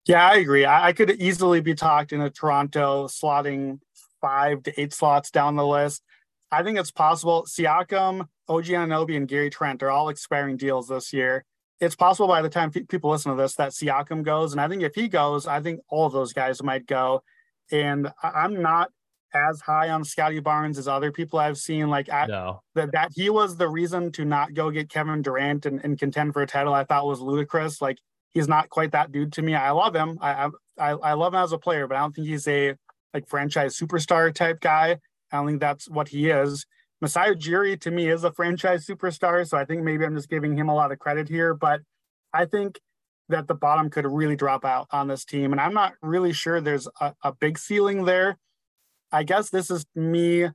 Yeah, I agree. I, I could easily be talked into Toronto slotting five to eight slots down the list. I think it's possible. Siakam, OG Anunoby, and Gary Trent are all expiring deals this year. It's possible by the time people listen to this that Siakam goes, and I think if he goes, I think all of those guys might go. And I'm not as high on Scottie Barnes as other people I've seen. Like no. that, that he was the reason to not go get Kevin Durant and, and contend for a title. I thought was ludicrous. Like he's not quite that dude to me. I love him. I I I love him as a player, but I don't think he's a like franchise superstar type guy. I don't think that's what he is. Masai Ujiri to me is a franchise superstar, so I think maybe I'm just giving him a lot of credit here. But I think that the bottom could really drop out on this team, and I'm not really sure there's a, a big ceiling there. I guess this is me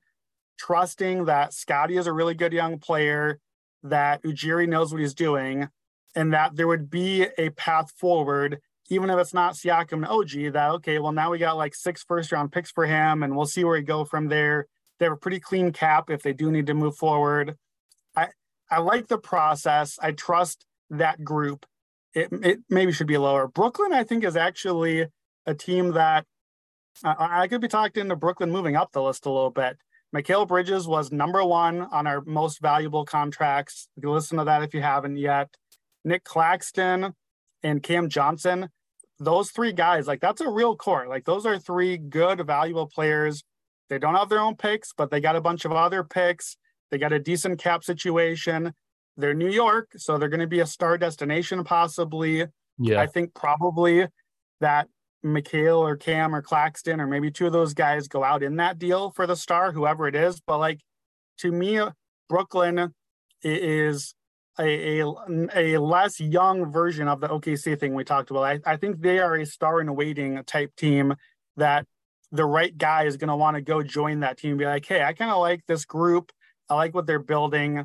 trusting that Scottie is a really good young player, that Ujiri knows what he's doing, and that there would be a path forward, even if it's not Siakam and OG, that okay, well, now we got like six first round picks for him, and we'll see where we go from there. They have a pretty clean cap if they do need to move forward. I I like the process. I trust that group. It it maybe should be lower. Brooklyn, I think, is actually a team that I, I could be talked into Brooklyn moving up the list a little bit. Mikal Bridges was number one on our most valuable contracts. You can listen to that if you haven't yet. Nick Claxton and Cam Johnson, those three guys, like that's a real core. Like those are three good, valuable players. They don't have their own picks, but they got a bunch of other picks. They got a decent cap situation. They're New York, so they're going to be a star destination possibly. Yeah. I think probably that Mikal or Cam or Claxton or maybe two of those guys go out in that deal for the star, whoever it is. But like to me, Brooklyn is a, a, a less young version of the OKC thing we talked about. I, I think they are a star in waiting type team that the right guy is going to want to go join that team and be like, hey, I kind of like this group. I like what they're building.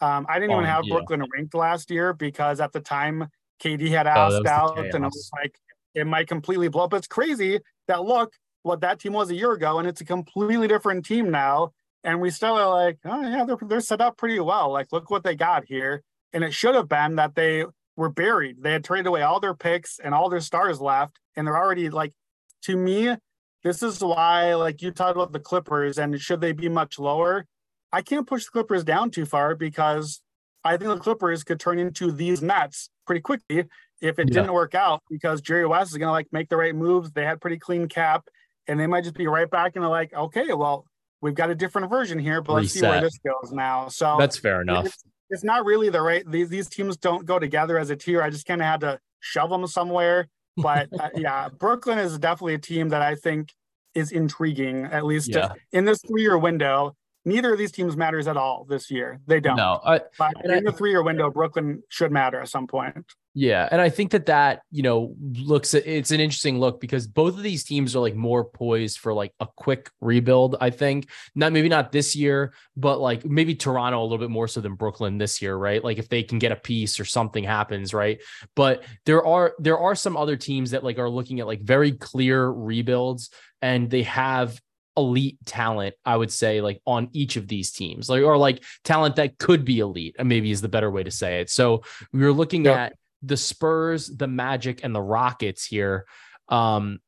Um, I didn't even have yeah. Brooklyn ranked last year because at the time KD had oh, asked oh, out and it was like, it might completely blow up. It's crazy that look what that team was a year ago, and it's a completely different team now. And we still are like, oh yeah, they're they're set up pretty well. Like, look what they got here. And it should have been that they were buried. They had traded away all their picks and all their stars left, and they're already like, to me, this is why like you talked about the Clippers and should they be much lower? I can't push the Clippers down too far because I think the Clippers could turn into these Nets pretty quickly if it yeah. didn't work out because Jerry West is going to like make the right moves. They had pretty clean cap and they might just be right back and like, okay, well, we've got a different version here, but let's see where this goes now. So that's fair enough. It's, it's not really the right, these, these teams don't go together as a tier. I just kind of had to shove them somewhere. But uh, yeah, Brooklyn is definitely a team that I think is intriguing, at least yeah. in this three year window neither of these teams matters at all this year. They don't. No, I, but in I, the three-year window, Brooklyn should matter at some point. Yeah, and I think that that you know looks it's an interesting look because both of these teams are like more poised for like a quick rebuild. I think not maybe not this year, but like maybe Toronto a little bit more so than Brooklyn this year, right? Like if they can get a piece or something happens, right? But there are there are some other teams that like are looking at like very clear rebuilds and they have elite talent, I would say, like on each of these teams, like or like talent that could be elite, maybe is the better way to say it. So we were looking at the Spurs, the Magic, and the Rockets here. Um,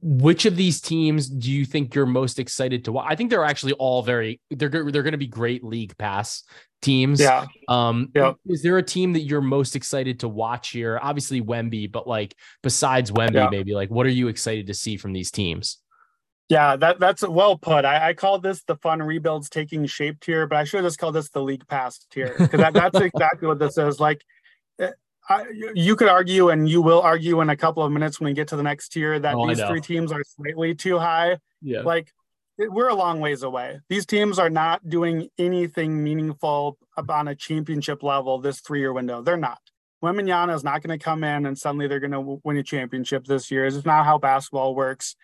which of these teams do you think you're most excited to watch? I think they're actually all very they're they're going to be great league pass teams. Yeah. Um yeah. is there a team that you're most excited to watch here? Obviously Wemby, but like besides Wemby, yeah. maybe like what are you excited to see from these teams? Yeah, that that's well put. I, I call this the fun rebuilds taking shape tier, but I should just call this the league pass tier because that, that's exactly what this is. Like eh, I, you could argue, and you will argue in a couple of minutes when we get to the next tier, that oh, these three teams are slightly too high. Yeah. Like we're a long ways away. These teams are not doing anything meaningful on a championship level this three year window. They're not. Wembanyama is not going to come in and suddenly they're going to win a championship this year. It's not how basketball works.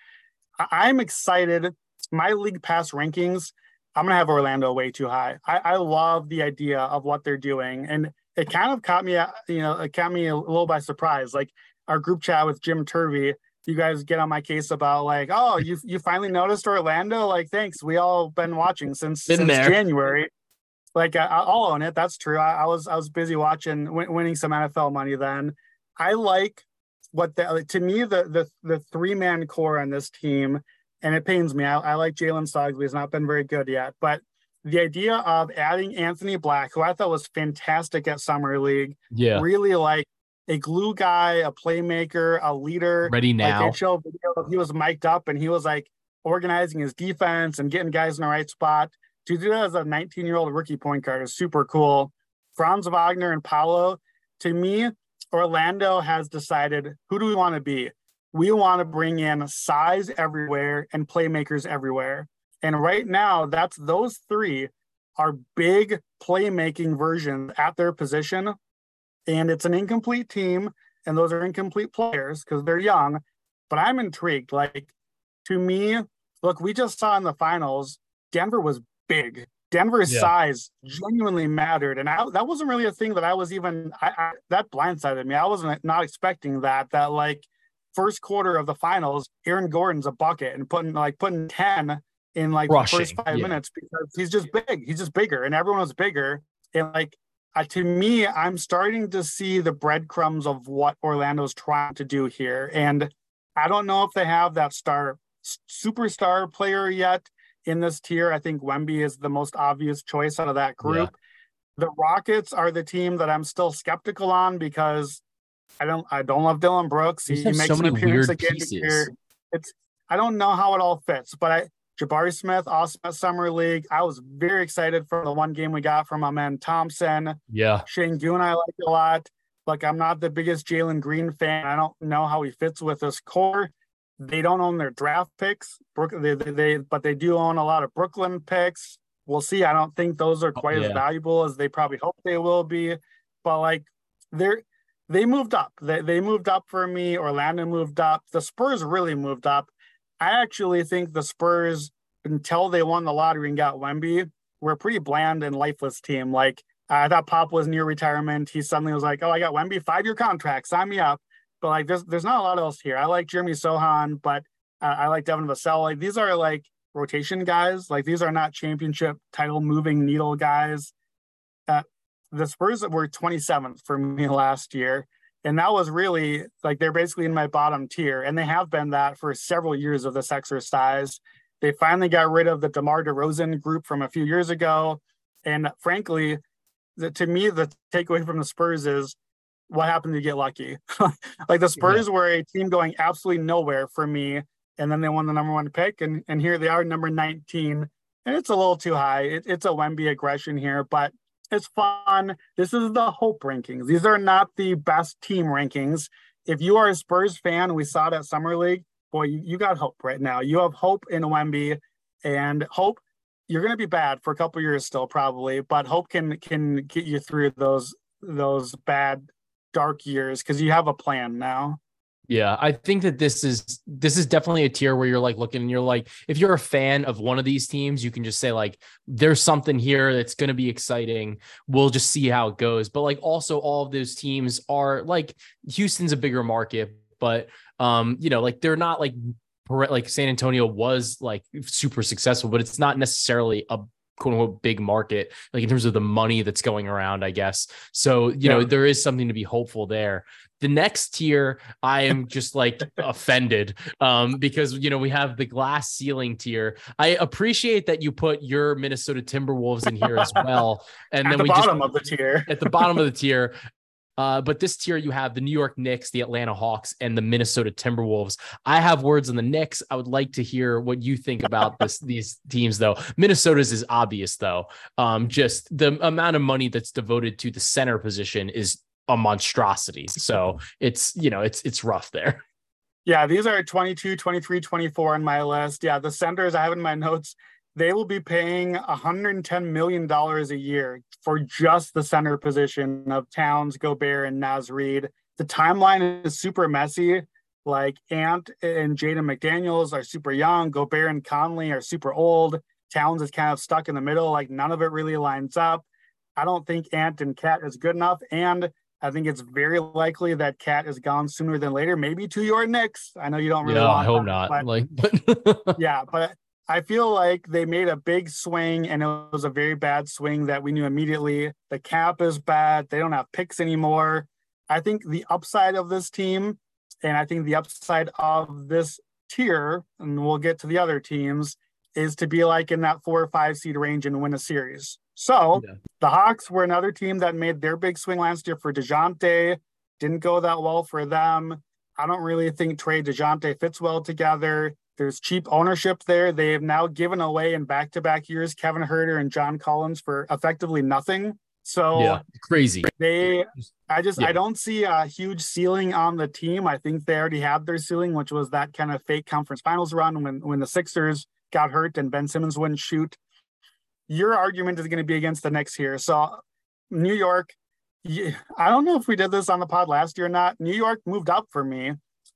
I'm excited. My league pass rankings, I'm going to have Orlando way too high. I, I love the idea of what they're doing. And it kind of caught me, uh, you know, it caught me a little by surprise. Like our group chat with Jim Turvey, you guys get on my case about like, oh, you you finally noticed Orlando. Like, thanks. We all been watching since been since. January. Like, I, will own it. That's true. I, I, was I was busy watching, w- winning some NFL money then. I like what the to me the the the three man core on this team, and it pains me. I, I like Jalen Suggs, he's not been very good yet. But the idea of adding Anthony Black, who I thought was fantastic at Summer League, yeah, really like a glue guy, a playmaker, a leader. Ready now. Like show video he was mic'd up and he was like organizing his defense and getting guys in the right spot. To do that as a 19 year old rookie point guard is super cool. Franz Wagner and Paolo, to me, Orlando has decided who do we want to be? We want to bring in size everywhere and playmakers everywhere. And right now, that's those three are big playmaking versions at their position. And it's an incomplete team, and those are incomplete players because they're young. But I'm intrigued. Like to me, look, we just saw in the finals, Denver was big. Denver's yeah. size genuinely mattered, and I, that wasn't really a thing that I was even I, I, that blindsided me. I wasn't not expecting that. That like first quarter of the finals, Aaron Gordon's a bucket and putting like putting ten in like Rushing, the first five yeah. minutes because he's just big. He's just bigger, and everyone was bigger. And like uh, to me, I'm starting to see the breadcrumbs of what Orlando's trying to do here. And I don't know if they have that star superstar player yet in this tier. I think Wemby is the most obvious choice out of that group. Yeah. The Rockets are the team that I'm still skeptical on because I don't I don't love Dillon Brooks. He, makes so an appearance again here. It's I don't know how it all fits, but I Jabari Smith, awesome at Summer League. I was very excited for the one game we got from my man Thompson. Yeah. Sengun, I like a lot. Like, I'm not the biggest Jalen Green fan. I don't know how he fits with this core. They don't own their draft picks, they, they, they but they do own a lot of Brooklyn picks. We'll see. I don't think those are oh, quite oh, yeah. as valuable as they probably hope they will be. But like, they're they moved up. They, they moved up for me. Orlando moved up. The Spurs really moved up. I actually think the Spurs, until they won the lottery and got Wemby, were a pretty bland and lifeless team. Like I thought Pop was near retirement. He suddenly was like, "Oh, I got Wemby, five year contract, sign me up." But like, there's there's not a lot else here. I like Jeremy Sochan, but uh, I like Devin Vassell. Like these are like rotation guys. Like these are not championship title moving needle guys. Uh, the Spurs were 27th for me last year and that was really like they're basically in my bottom tier and they have been that for several years of this exercise. They finally got rid of the demar DeRozan group from a few years ago and frankly the, to me the takeaway from the spurs is what happened to get lucky? Like the spurs yeah. were a team going absolutely nowhere for me and then they won the number one pick and, and here they are number 19 and it's a little too high. It, it's a wemby aggression here but it's fun. This is the hope rankings. These are not the best team rankings. If you are a Spurs fan, we saw it at Summer League. Boy, you got hope right now. You have hope in Wemby, and hope you're going to be bad for a couple years still, probably, but hope can can get you through those those bad dark years because you have a plan now. Yeah, I think that this is this is definitely a tier where you're like looking and you're like, if you're a fan of one of these teams, you can just say like, there's something here that's going to be exciting. We'll just see how it goes. But like, also all of those teams are like Houston's a bigger market, but um, you know, like they're not like like San Antonio was like super successful, but it's not necessarily a quote unquote big market, like in terms of the money that's going around, I guess. So, you yeah. know, there is something to be hopeful there. The next tier, I am just like offended um, because you know we have the glass ceiling tier. I appreciate that you put your Minnesota Timberwolves in here as well, and then we at then the we bottom just of the tier. at the bottom of the tier. Uh, but this tier, you have the New York Knicks, the Atlanta Hawks, and the Minnesota Timberwolves. I have words on the Knicks. I would like to hear what you think about this these teams, though. Minnesota's is obvious, though. Um, just the amount of money that's devoted to the center position is a monstrosity. So it's you know it's it's rough there. Yeah, these are 22, 23, 24 on my list. Yeah, the centers I have in my notes, they will be paying $110 million a year for just the center position of Towns, Gobert, and Naz Reid. The timeline is super messy. Like Ant and Jaden McDaniels are super young. Gobert and Conley are super old. Towns is kind of stuck in the middle. Like none of it really lines up. I don't think Ant and KAT is good enough. And I think it's very likely that KAT is gone sooner than later, maybe to your Knicks. I know you don't really. Yeah, want I hope that, not. but- Like, but yeah, but I feel like they made a big swing and it was a very bad swing that we knew immediately. The cap is bad. They don't have picks anymore. I think the upside of this team and I think the upside of this tier, and we'll get to the other teams, is to be like in that four or five seed range and win a series. So Yeah. the Hawks were another team that made their big swing last year for DeJounte. Didn't go that well for them. I don't really think Trae DeJounte fits well together. There's cheap ownership there. They have now given away in back to back years Kevin Huerter and John Collins for effectively nothing. So yeah, crazy. they, I just, Yeah. I don't see a huge ceiling on the team. I think they already had their ceiling, which was that kind of fake conference finals run when, when the Sixers got hurt and Ben Simmons wouldn't shoot. Your argument is going to be against the Knicks here. So New York, I don't know if we did this on the pod last year or not. New York moved up for me.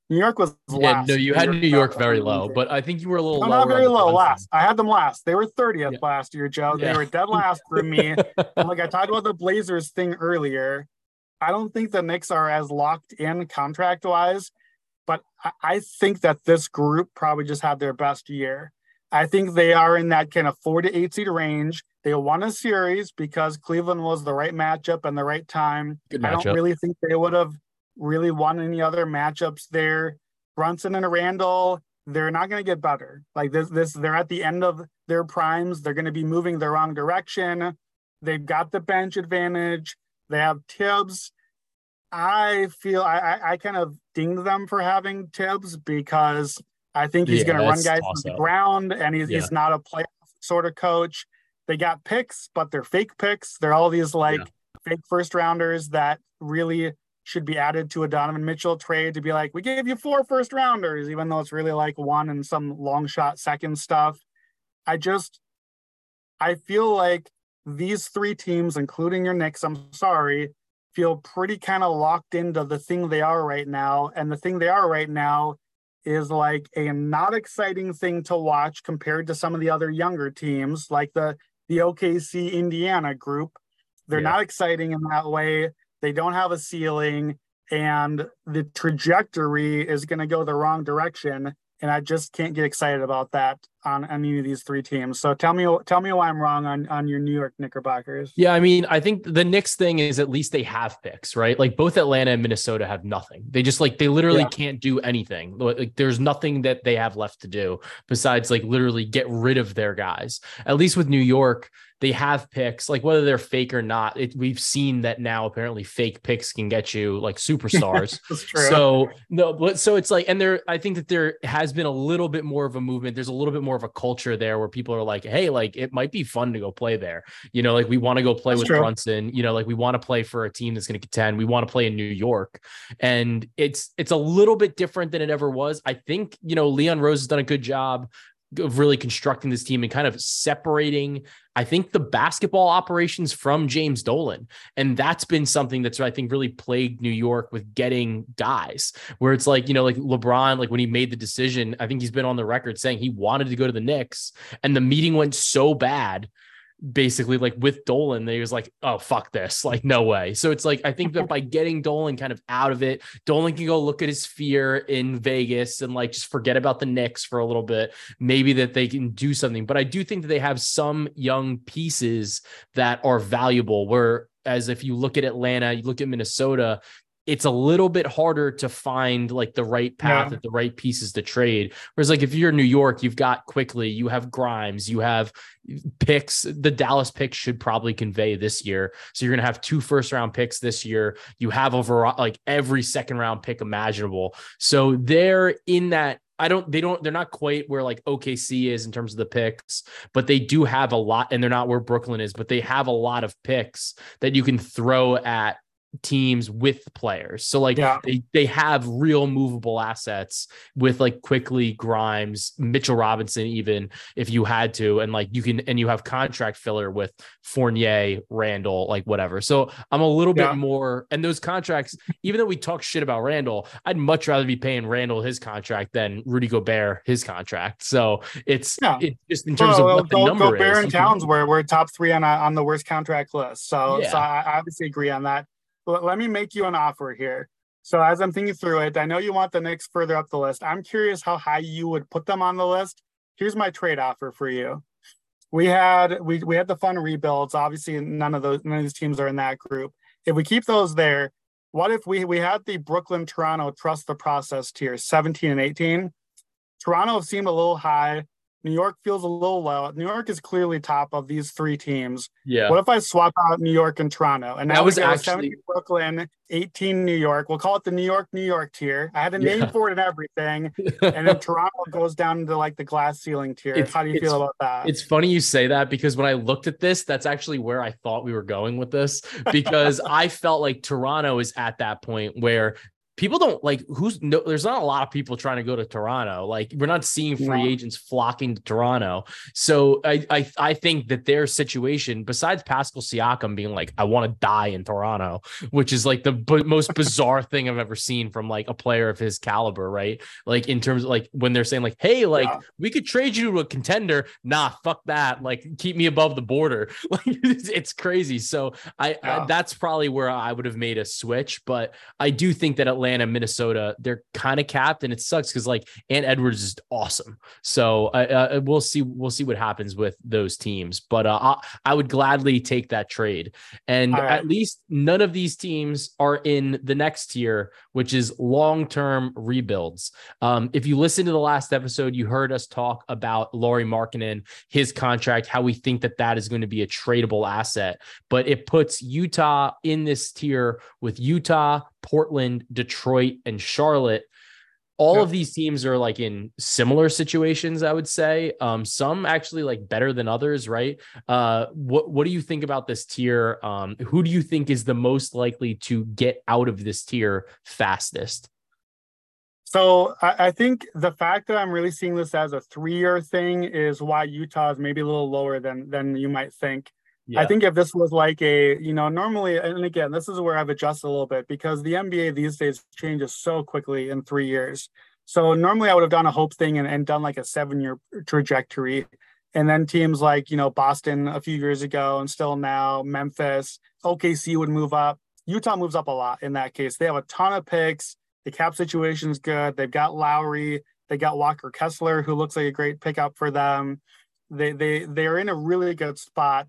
New York was last. Yeah, no, you had New York very low, but I think you were a little no, not very low. Last, I had them last. They were 30th Yeah. last year, Joe. They Yeah. were dead last for me. like I talked about the Blazers thing earlier. I don't think the Knicks are as locked in contract wise, but I, I think that this group probably just had their best year. I think they are in that kind of four to eight seed range. They won a series because Cleveland was the right matchup and the right time. Good I don't really think they would have really won any other matchups there. Brunson and Randle, they're not going to get better. Like this, this, they're at the end of their primes. They're going to be moving the wrong direction. They've got the bench advantage. They have Thibs. I feel I, I, I kind of dinged them for having Thibs because I think he's Yeah, going to run guys to the ground, and he's, Yeah. he's not a playoff sort of coach. They got picks, but they're fake picks. They're all these like Yeah. fake first rounders that really should be added to a Donovan Mitchell trade to be like, we gave you four first rounders, even though it's really like one and some long shot second stuff. I just, I feel like these three teams, including your Knicks, I'm sorry, feel pretty kind of locked into the thing they are right now. And the thing they are right now is like a not exciting thing to watch compared to some of the other younger teams, like the the OKC Indiana group. They're Yeah. not exciting in that way. They don't have a ceiling, and the trajectory is going to go the wrong direction. And I just can't get excited about that on any of these three teams. So tell me, tell me why I'm wrong on on your New York Knickerbockers. Yeah, I mean, I think the Knicks thing is at least they have picks, right? Like both Atlanta and Minnesota have nothing. They just like they literally Yeah. can't do anything. Like there's nothing that they have left to do besides like literally get rid of their guys. At least with New York, they have picks. Like whether they're fake or not, it, we've seen that now. Apparently, fake picks can get you like superstars. That's true. So no, but so it's like, and there, I think that there has been a little bit more of a movement. There's a little bit more of a culture there where people are like, hey, like it might be fun to go play there. You know, like we want to go play That's with true. Brunson. You know, like we want to play for a team that's going to contend. We want to play in New York, and it's it's a little bit different than it ever was. I think you know Leon Rose has done a good job of really constructing this team and kind of separating I think the basketball operations from James Dolan. And that's been something that's I think really plagued New York with getting guys where it's like, you know, like LeBron, like when he made the decision, I think he's been on the record saying he wanted to go to the Knicks and the meeting went so bad basically like with Dolan, they was like, oh fuck this, like no way. So it's like I think that by getting Dolan kind of out of it, Dolan can go look at his Sphere in Vegas and like just forget about the Knicks for a little bit. Maybe that they can do something, but I do think that they have some young pieces that are valuable. Where as if you look at Atlanta, you look at Minnesota. It's a little bit harder to find like the right path yeah. at the right pieces to trade. Whereas like if you're in New York, you've got Quickley, you have Grimes, you have picks. The Dallas picks should probably convey this year. So you're gonna have two first round picks this year. You have over like every second round pick imaginable. So they're in that I don't, they don't, they're not quite where like OKC is in terms of the picks, but they do have a lot, and they're not where Brooklyn is, but they have a lot of picks that you can throw at teams with players. So like yeah. they they have real movable assets with like Quickley Grimes, Mitchell Robinson, even if you had to, and like you can and you have contract filler with Fournier, Randle, like whatever. So I'm a little yeah. bit more and those contracts, even though we talk shit about Randle, I'd much rather be paying Randle his contract than Rudy Gobert his contract. So it's yeah. it just in terms well, of what the number Gobert is. and Towns were we're top three on on the worst contract list. So so I obviously agree on that let me make you an offer here. So as I'm thinking through it, I know you want the Knicks further up the list. I'm curious how high you would put them on the list. Here's my trade offer for you. We had we we had the fun rebuilds. Obviously, none of those none of these teams are in that group. If we keep those there, what if we we had the Brooklyn Toronto trust the process tier 17 and 18? Toronto seemed a little high. New York feels a little low. New York is clearly top of these three teams. Yeah. What if I swap out New York and Toronto? And now that was actually Brooklyn, 18 New York. We'll call it the New York, New York tier. I had a name yeah. for it and everything. and then Toronto goes down to like the glass ceiling tier. It's, How do you feel about that? It's funny you say that because when I looked at this, that's actually where I thought we were going with this because I felt like Toronto is at that point where people don't like who's no there's not a lot of people trying to go to Toronto. Like we're not seeing free yeah. agents flocking to Toronto. So I, I I think that their situation, besides Pascal Siakam being like, I want to die in Toronto, which is like the b- most bizarre thing I've ever seen from like a player of his caliber, right? Like in terms of like when they're saying like, hey, like yeah. we could trade you to a contender. Nah, fuck that. Like keep me above the border. Like it's, crazy. So I, yeah. I that's probably where I would have made a switch, but I do think that Atlanta Atlanta, Minnesota, they're kind of capped, and it sucks because like Ant Edwards is awesome. So uh, uh, we'll see. We'll see what happens with those teams. But uh, I, I, would gladly take that trade. And right. at least none of these teams are in the next tier, which is long term rebuilds. Um, if you listen to the last episode, you heard us talk about Lauri Markkanen, his contract, how we think that that is going to be a tradable asset. But it puts Utah in this tier with Utah, Portland, Detroit, and Charlotte. All of these teams are like in similar situations, I would say. Um, some actually like better than others, right? Uh, what what do you think about this tier? Um, who do you think is the most likely to get out of this tier fastest? So I, I, think the fact that I'm really seeing this as a three-year thing is why Utah is maybe a little lower than than you might think. Yeah. I think if this was like a, you know, normally, and again, this is where I've adjusted a little bit because the NBA these days changes so quickly in three years. So normally I would have done a hope thing and, and done like a seven year trajectory. And then teams like, you know, Boston a few years ago and still now, Memphis, OKC would move up. Utah moves up a lot in that case. They have a ton of picks. The cap situation is good. They've got Lauri. They got Walker Kessler, who looks like a great pickup for them. They they they are in a really good spot.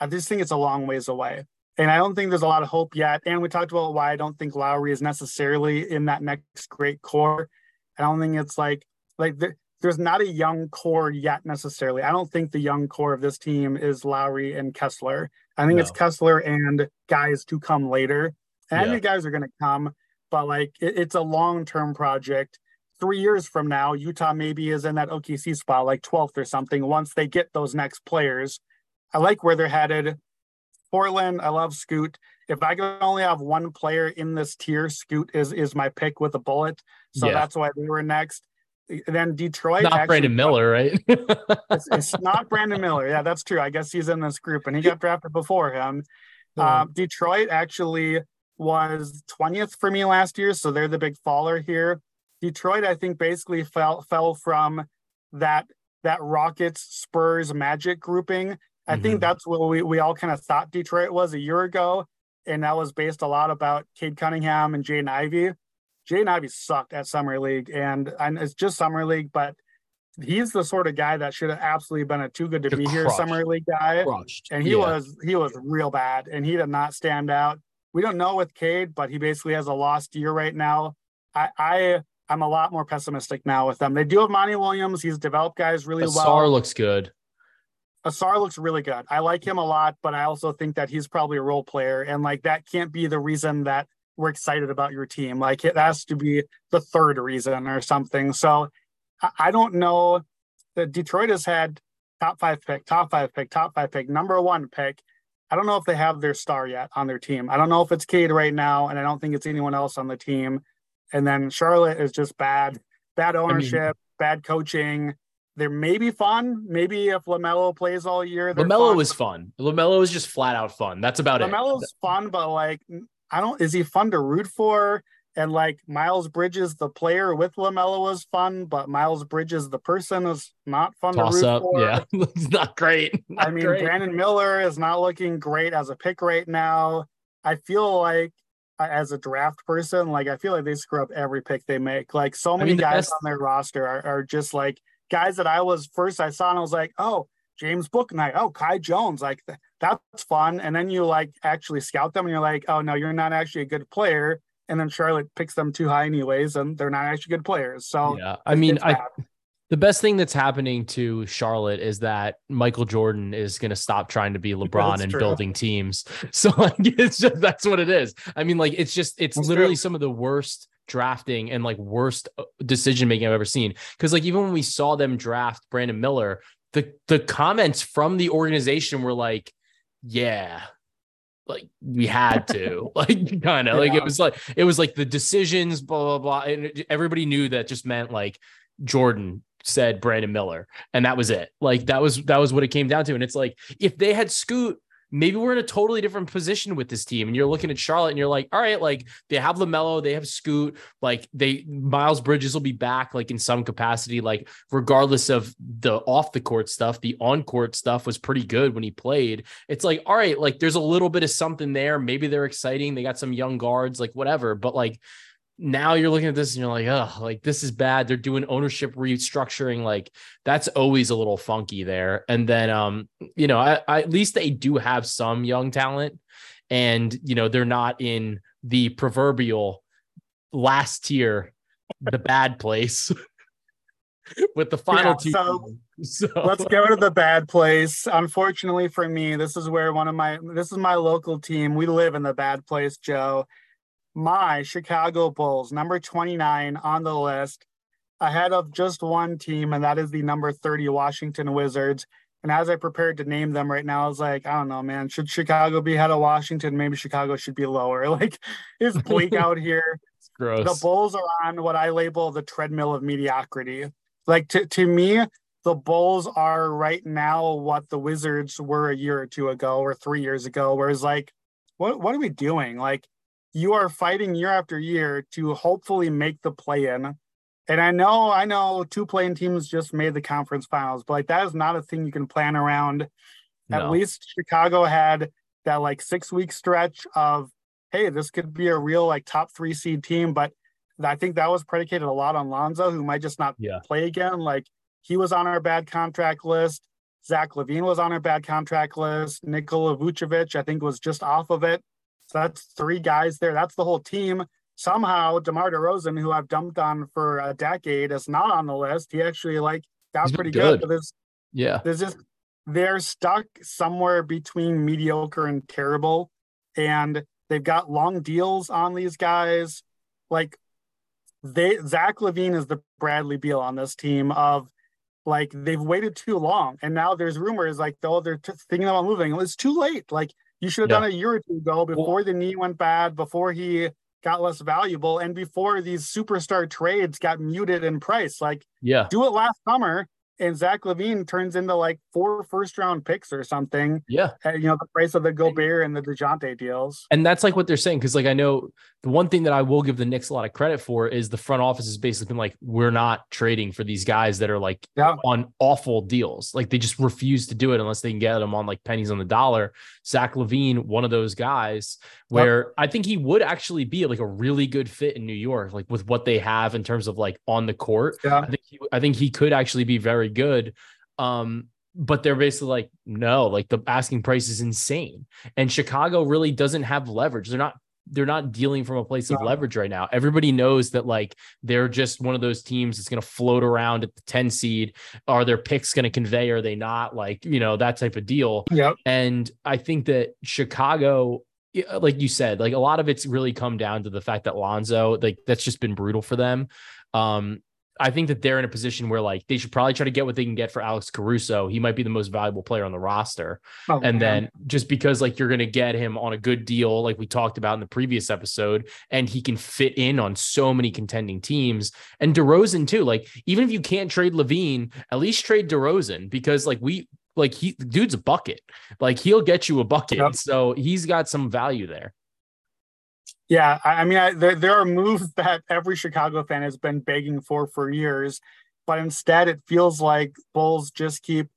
I just think it's a long ways away. And I don't think there's a lot of hope yet. And we talked about why I don't think Lauri is necessarily in that next great core. I don't think it's like like the, there's not a young core yet necessarily. I don't think the young core of this team is Lauri and Kessler. I think no. it's Kessler and guys to come later. And yeah. the guys are going to come, but like it, it's a long term project. Three years from now, Utah maybe is in that OKC spot, like 12th or something, once they get those next players I like where they're headed. Portland, I love Scoot. If I could only have one player in this tier, Scoot is is my pick with a bullet. So yeah. that's why they were next. And then Detroit. Not actually, Brandon Miller, right? it's, it's, not Brandon Miller. Yeah, that's true. I guess he's in this group and he got drafted before him. Uh, Detroit actually was 20th for me last year. So they're the big faller here. Detroit, I think, basically fell fell from that that Rockets Spurs Magic grouping I mm-hmm. think that's what we, we all kind of thought Detroit was a year ago. And that was based a lot about Cade Cunningham and Jaden Ivey. Jaden Ivey sucked at Summer League, and, and it's just Summer League, but he's the sort of guy that should have absolutely been a too good to be crushed. here Summer League guy. Crushed. And he yeah. was he was real bad, and he did not stand out. we don't know with Cade, but he basically has a lost year right now. I, I I'm a lot more pessimistic now with them. They do have Monty Williams. He's developed guys really well. looks good. Ausar looks really good. I like him a lot, but I also think that he's probably a role player, and like that can't be the reason that we're excited about your team. Like it has to be the third reason or something. So I, don't know. That Detroit has had top five pick, top five pick, top five pick, number one pick. I don't know if they have their star yet on their team. I don't know if it's Cade right now, and I don't think it's anyone else on the team. And then Charlotte is just bad, bad ownership, I mean, bad coaching. They're maybe fun. Maybe if Lamelo plays all year, Lamelo fun. is fun. Lamelo is just flat out fun. That's about LaMelo's it. Lamelo's fun, but like I don't. Is he fun to root for? And like Miles Bridges, the player with Lamelo was fun, but Miles Bridges, the person, is not fun Toss to root up. for. Yeah, it's not great. Not I mean, great. Brandon Miller is not looking great as a pick right now. I feel like uh, as a draft person, like I feel like they screw up every pick they make. Like so many I mean, guys best... on their roster are, are just like guys that I was first I saw and I was like, oh, James Bouknight, oh, Kai Jones, like that's fun. And then you like actually scout them and you're like, oh no, you're not actually a good player and then Charlotte picks them too high anyways, and they're not actually good players. So yeah, I mean, I the best thing that's happening to Charlotte is that Michael Jordan is going to stop trying to be LeBron and building teams. So like, it's just that's what it is. I mean, like it's just it's that's literally true. some of the worst drafting and like worst uh, decision making I've ever seen. Because like even when we saw them draft Brandon Miller, the the comments from the organization were like, yeah, like we had to like kind of yeah. like it was like it was like the decisions blah blah blah and everybody knew that just meant like jordan said brandon miller and that was it like that was that was what it came down to and it's like if they had scoot maybe we're in a totally different position with this team. And you're looking at Charlotte and you're like, all right, like they have LaMelo, they have Scoot, like they Miles Bridges will be back, like in some capacity, like regardless of the off the court stuff, the on court stuff was pretty good when he played. It's like, all right, like there's a little bit of something there. Maybe they're exciting. They got some young guards, like whatever. But like now you're looking at this and you're like, oh, like this is bad. They're doing ownership restructuring. Like that's always a little funky there. And then, um, you know, I, I, at least they do have some young talent, and you know they're not in the proverbial last tier, the bad place. with the final yeah, two. So, so, let's go to the bad place. Unfortunately for me, this is where one of my this is my local team. We live in the bad place, Joe my Chicago Bulls, number 29 on the list, ahead of just one team, and that is the number 30 Washington Wizards. And as I prepared to name them right now, I was like, I don't know, man. Should Chicago be ahead of Washington? Maybe Chicago should be lower. Like, it's bleak out here. It's gross. The Bulls are on what I label the treadmill of mediocrity. Like, to, to me, the Bulls are right now what the Wizards were a year or two ago or three years ago, whereas, like, what, what are we doing? Like, you are fighting year after year to hopefully make the play in. And I know, I know two playing teams just made the conference finals, but like that is not a thing you can plan around. No. At least Chicago had that like six week stretch of, hey, this could be a real like top three seed team. But I think that was predicated a lot on Lonzo, who might just not yeah. play again. Like he was on our bad contract list. Zach LaVine was on our bad contract list. Nikola Vucevic, I think, was just off of it. So that's three guys there. That's the whole team. Somehow, DeMar DeRozan, who I've dumped on for a decade, is not on the list. He actually like got pretty good. good. There's, yeah, there's just they're stuck somewhere between mediocre and terrible, and they've got long deals on these guys. Like they, Zach LaVine is the Bradley Beal on this team of like they've waited too long, and now there's rumors like oh they're t- thinking about moving. It's too late. Like you should have yeah. done a year or two ago before well, the knee went bad, before he got less valuable, and before these superstar trades got muted in price. Like, yeah, do it last summer and Zach LaVine turns into like four first round picks or something. Yeah. you know, the price of the Gobert and the Dejounte deals. And that's like what they're saying. Cause like I know the one thing that I will give the Knicks a lot of credit for is the front office has basically been like, we're not trading for these guys that are like yeah. on awful deals. Like they just refuse to do it unless they can get them on like pennies on the dollar. Zach LaVine, one of those guys where yep. I think he would actually be like a really good fit in New York, like with what they have in terms of like on the court. Yeah. I think he, I think he could actually be very good. Um, but they're basically like, no, like the asking price is insane. And Chicago really doesn't have leverage. They're not they're not dealing from a place of leverage right now. Everybody knows that like they're just one of those teams that's going to float around at the 10 seed. Are their picks going to convey? Are they not? Like, you know, that type of deal. Yep. And I think that Chicago like you said, like a lot of it's really come down to the fact that Lonzo, like that's just been brutal for them. Um, I think that they're in a position where like they should probably try to get what they can get for Alex Caruso. He might be the most valuable player on the roster. Oh, and man. then just because like you're going to get him on a good deal, like we talked about in the previous episode, and he can fit in on so many contending teams. And DeRozan too. Like even if you can't trade LaVine, at least trade DeRozan because like we like he dude's a bucket. Like he'll get you a bucket. Yep. So he's got some value there. Yeah, I mean, I, there there are moves that every Chicago fan has been begging for for years, but instead it feels like Bulls just keep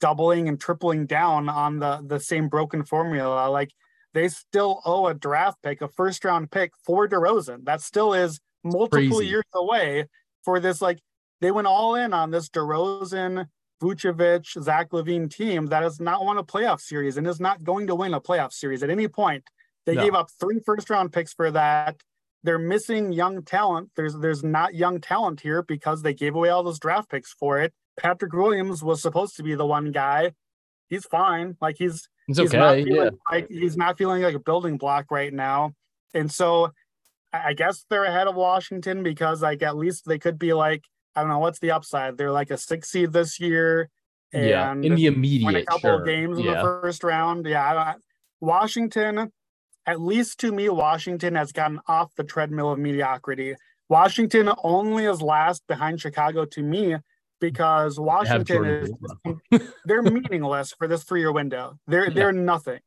doubling and tripling down on the the same broken formula. Like they still owe a draft pick, a first round pick for DeRozan. That still is multiple Crazy. years away for this. Like they went all in on this DeRozan, Vucevic, Zach LaVine team that has not won a playoff series and is not going to win a playoff series at any point. They no. gave up three first round picks for that. They're missing young talent. There's there's not young talent here because they gave away all those draft picks for it. Patrick Williams was supposed to be the one guy. He's fine. Like he's he's, he's okay. yeah. like he's not feeling like a building block right now. And so I guess they're ahead of Washington because like at least they could be like, I don't know, what's the upside? They're like a six seed this year. And yeah, in the immediate win a couple sure. games in yeah. the first round. Yeah, Washington at least to me, Washington has gotten off the treadmill of mediocrity. Washington only is last behind Chicago to me because Washington is they're meaningless for this three-year window. They're yeah. they're nothing.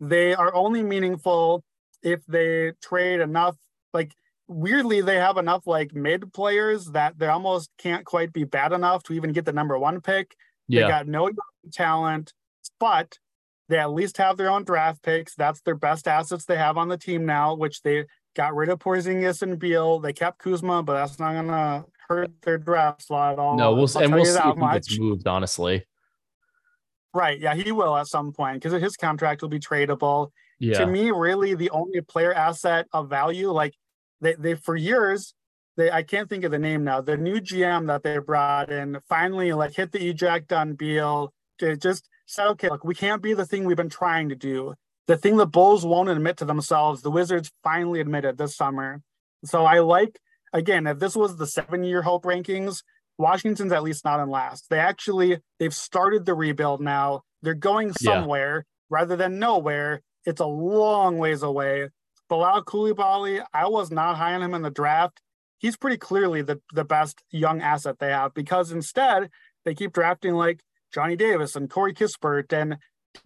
They are only meaningful if they trade enough like weirdly they have enough like mid players that they almost can't quite be bad enough to even get the number one pick. Yeah. They got no talent, but they at least have their own draft picks. That's their best assets they have on the team now, which they got rid of Porzingis and Beal. They kept Kuzma, but that's not gonna hurt their draft slot at all. No, we'll I'll and we'll see if he gets moved. Honestly, right? Yeah, he will at some point because his contract will be tradable. Yeah. To me, really, the only player asset of value, like they, they for years, they I can't think of the name now. The new GM that they brought in finally like hit the eject on Beal. To just said, okay, look, we can't be the thing we've been trying to do. The thing the Bulls won't admit to themselves, the Wizards finally admitted this summer. So I like, again, if this was the seven year hope rankings, Washington's at least not in last. They actually, they've started the rebuild now. They're going somewhere yeah. rather than nowhere. It's a long ways away. Bilal Coulibaly, I was not high on him in the draft. He's pretty clearly the, the best young asset they have because instead they keep drafting like Johnny Davis and Corey Kispert and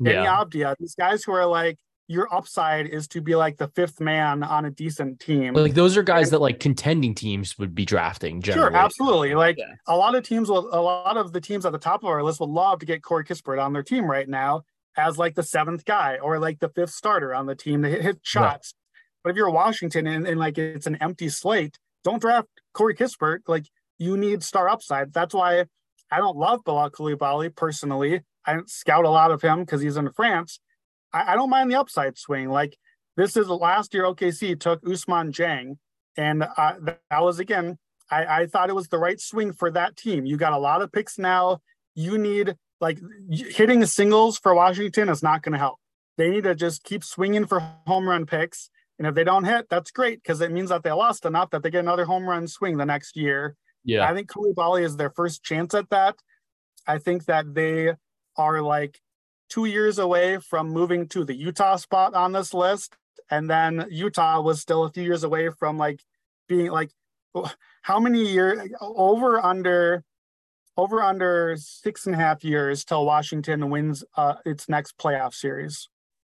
Deni yeah. Avdija, these guys who are like, your upside is to be like the fifth man on a decent team. Like those are guys and, that like contending teams would be drafting. Generally. Sure, absolutely. Like yeah. a lot of teams will, a lot of the teams at the top of our list would love to get Corey Kispert on their team right now as like the seventh guy or like the fifth starter on the team to hit, hit shots. Right. But if you're Washington and, and like it's an empty slate, don't draft Corey Kispert. Like you need star upside. That's why I don't love Bilal Coulibaly personally. I scout a lot of him because he's in France. I, I, don't mind the upside swing. Like this is last year OKC took Ousmane Dieng, and uh, that was again. I, I thought it was the right swing for that team. You got a lot of picks now. You need like hitting singles for Washington is not going to help. They need to just keep swinging for home run picks. And if they don't hit, that's great because it means that they lost enough that they get another home run swing the next year. Yeah. I think Coulibaly is their first chance at that. I think that they are like two years away from moving to the Utah spot on this list. And then Utah was still a few years away from like being like how many years over under over under six and a half years till Washington wins uh, its next playoff series.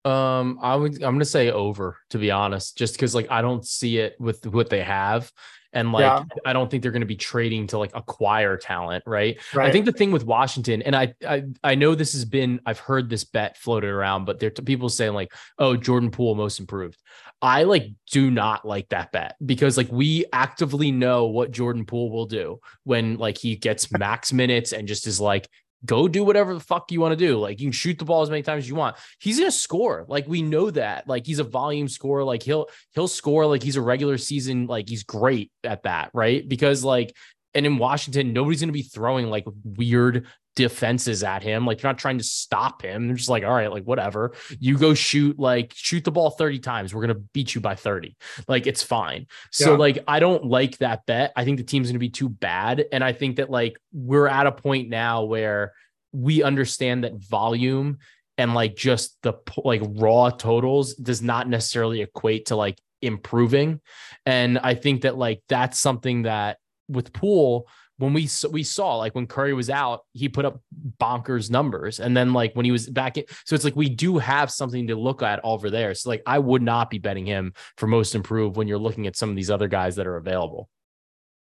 Um, I would I'm gonna say over to be honest, just because like I don't see it with what they have. And like, yeah. I don't think they're going to be trading to like acquire talent, right? right? I think the thing with Washington, and I, I, I know this has been, I've heard this bet floated around, but there people saying like, oh, Jordan Poole most improved. I like do not like that bet because like we actively know what Jordan Poole will do when like he gets max minutes and just is like go do whatever the fuck you want to do. Like you can shoot the ball as many times as you want. He's gonna score. Like we know that. Like he's a volume scorer. Like he'll he'll score like he's a regular season. Like he's great at that, right? Because like and in Washington, nobody's gonna be throwing like weird defenses at him. Like you're not trying to stop him. They're just like, all right, like whatever. You go shoot like shoot the ball 30 times. We're gonna beat you by 30. Like it's fine. So yeah. like I don't like that bet. I think the team's gonna be too bad. And I think that like we're at a point now where we understand that volume and like just the like raw totals does not necessarily equate to like improving. And I think that like that's something that with Poole when we we saw like when Curry was out, he put up bonkers numbers, and then like when he was back in, so it's like we do have something to look at over there. So like I would not be betting him for most improved when you're looking at some of these other guys that are available.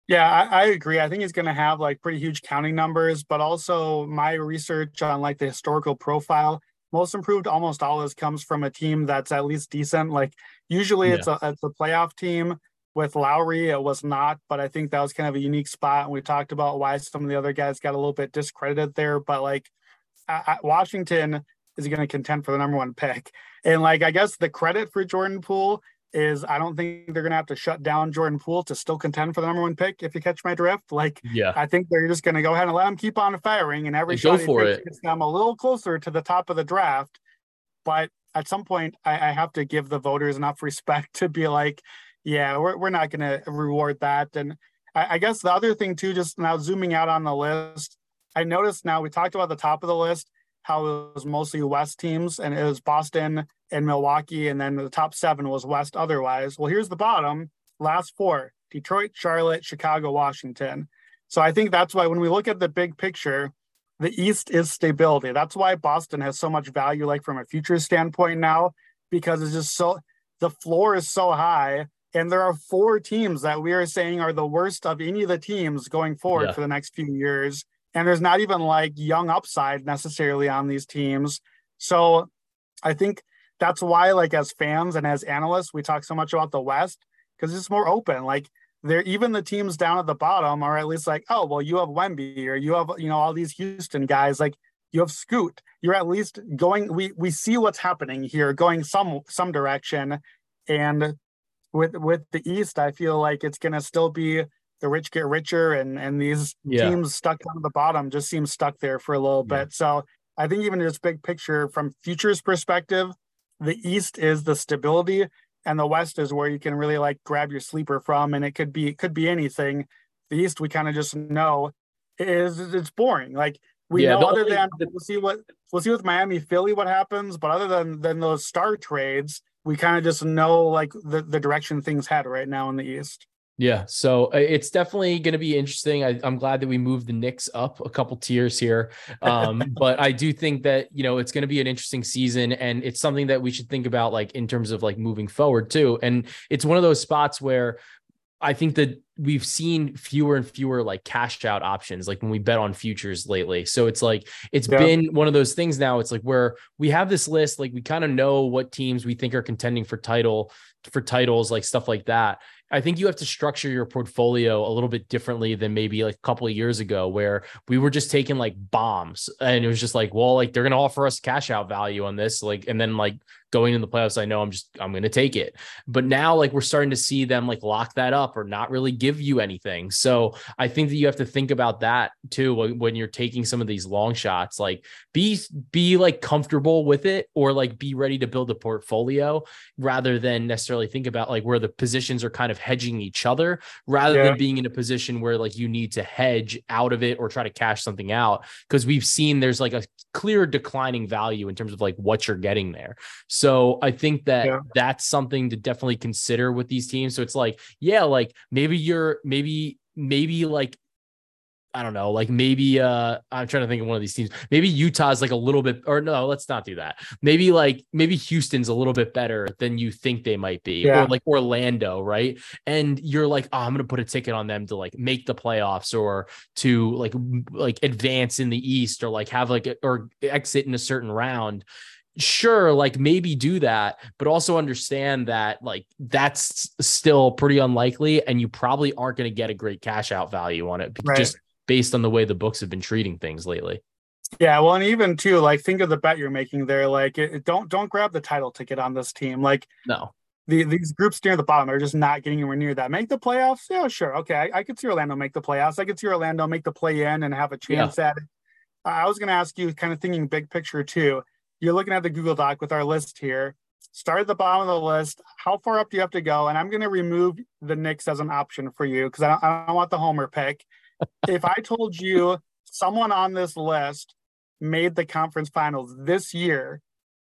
Yeah, I, I agree. I think he's going to have like pretty huge counting numbers, but also my research on like the historical profile, most improved, almost always comes from a team that's at least decent. Like usually yeah. it's a it's a playoff team with Lowry, it was not, but I think that was kind of a unique spot. And we talked about why some of the other guys got a little bit discredited there. But like I, I, Washington is going to contend for the number one pick. And like I guess the credit for Jordan Poole is I don't think they're going to have to shut down Jordan Poole to still contend for the number one pick. If you catch my drift, like yeah, I think they're just going to go ahead and let him keep on firing, and every shot for it gets them a little closer to the top of the draft. But at some point, I, I have to give the voters enough respect to be like, yeah, we're, we're not going to reward that. And I, I, guess the other thing too, just now zooming out on the list, I noticed now we talked about the top of the list, how it was mostly West teams and it was Boston and Milwaukee. And then the top seven was West otherwise. Well, here's the bottom last four Detroit, Charlotte, Chicago, Washington. So I think that's why when we look at the big picture, the East is stability. That's why Boston has so much value, like from a future standpoint now, because it's just so the floor is so high and there are four teams that we are saying are the worst of any of the teams going forward yeah. for the next few years. And there's not even like young upside necessarily on these teams. So I think that's why, like, as fans and as analysts, we talk so much about the West because it's more open. Like, they're even the teams down at the bottom are at least like, oh, well, you have Wemby or you have, you know, all these Houston guys. Like, you have Scoot. You're at least going. We we see what's happening here, going some some direction, and with with the East, I feel like it's gonna still be the rich get richer, and and these yeah. teams stuck on the bottom just seem stuck there for a little yeah. bit. So I think even just big picture from futures perspective, the East is the stability, and the West is where you can really like grab your sleeper from, and it could be it could be anything. The East we kind of just know is it's boring. Like we yeah, know other only, than we'll see what we'll see with Miami Philly what happens, but other than than those star trades, we kind of just know like the, the direction things head right now in the East. Yeah, so uh, it's definitely going to be interesting. I, am glad that we moved the Knicks up a couple tiers here, um, but I do think that you know it's going to be an interesting season, and it's something that we should think about, like in terms of like moving forward too. And it's one of those spots where I think that we've seen fewer and fewer like cash out options like when we bet on futures lately so it's like it's yeah. been one of those things now it's like where we have this list like we kind of know what teams we think are contending for title for titles like stuff like that I think you have to structure your portfolio a little bit differently than maybe like a couple of years ago, where we were just taking like bombs and it was just like, well, like they're going to offer us cash out value on this. Like, and then like going in the playoffs, I know I'm just, I'm going to take it. But now, like, we're starting to see them like lock that up or not really give you anything. So I think that you have to think about that too when you're taking some of these long shots. Like, be, be like comfortable with it or like be ready to build a portfolio rather than necessarily think about like where the positions are kind of of hedging each other rather yeah. than being in a position where like you need to hedge out of it or try to cash something out because we've seen there's like a clear declining value in terms of like what you're getting there. So I think that yeah. that's something to definitely consider with these teams. So it's like, yeah, like maybe you're maybe maybe like I don't know, like maybe uh I'm trying to think of one of these teams. Maybe Utah's like a little bit or no, let's not do that. Maybe like maybe Houston's a little bit better than you think they might be yeah. or like Orlando, right? And you're like, "Oh, I'm going to put a ticket on them to like make the playoffs or to like like advance in the East or like have like a, or exit in a certain round." Sure like maybe do that but also understand that like that's still pretty unlikely and you probably aren't going to get a great cash out value on it right. just based on the way the books have been treating things lately. Yeah, well, and even too, like think of the bet you're making there. Like, it, don't don't grab the title ticket on this team. Like, no, the, these groups near the bottom are just not getting anywhere near that. Make the playoffs? Yeah, sure. Okay, I, I could see Orlando make the playoffs. I could see Orlando make the play in and have a chance yeah. at it. I was going to ask you, kind of thinking big picture too. You're looking at the Google Doc with our list here. Start at the bottom of the list. How far up do you have to go? And I'm going to remove the Knicks as an option for you because I, I don't want the homer pick. if I told you someone on this list made the conference finals this year,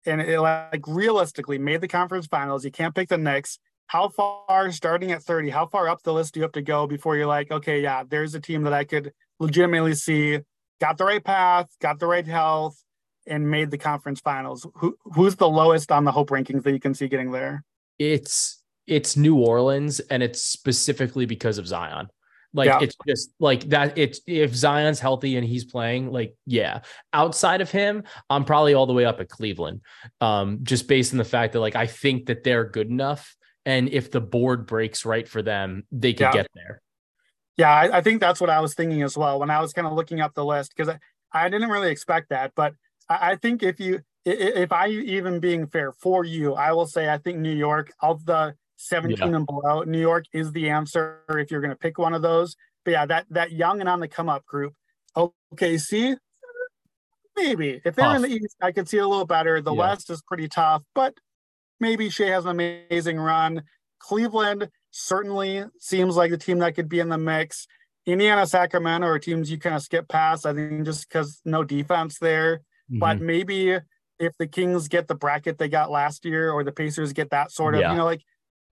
and it like realistically made the conference finals, you can't pick the Knicks. How far, starting at 30, how far up the list do you have to go before you're like, okay, yeah, there's a team that I could legitimately see got the right path, got the right health, and made the conference finals. Who who's the lowest on the hope rankings that you can see getting there? It's it's New Orleans, and it's specifically because of Zion. Like yeah. it's just like that. It's if Zion's healthy and he's playing, like yeah. Outside of him, I'm probably all the way up at Cleveland. Um, just based on the fact that like I think that they're good enough, and if the board breaks right for them, they could yeah. get there. Yeah, I, I, think that's what I was thinking as well when I was kind of looking up the list because I, I didn't really expect that, but I, think if you if I even being fair for you, I will say I think New York of the 17 yeah. and below. New York is the answer if you're going to pick one of those. But yeah, that that young and on the come up group. OKC, maybe if they're tough. in the East, I could see a little better. The yeah. West is pretty tough, but maybe Shai has an amazing run. Cleveland certainly seems like the team that could be in the mix. Indiana, Sacramento are teams you kind of skip past. I think just because no defense there. Mm-hmm. But maybe if the Kings get the bracket they got last year, or the Pacers get that sort of, yeah. you know, like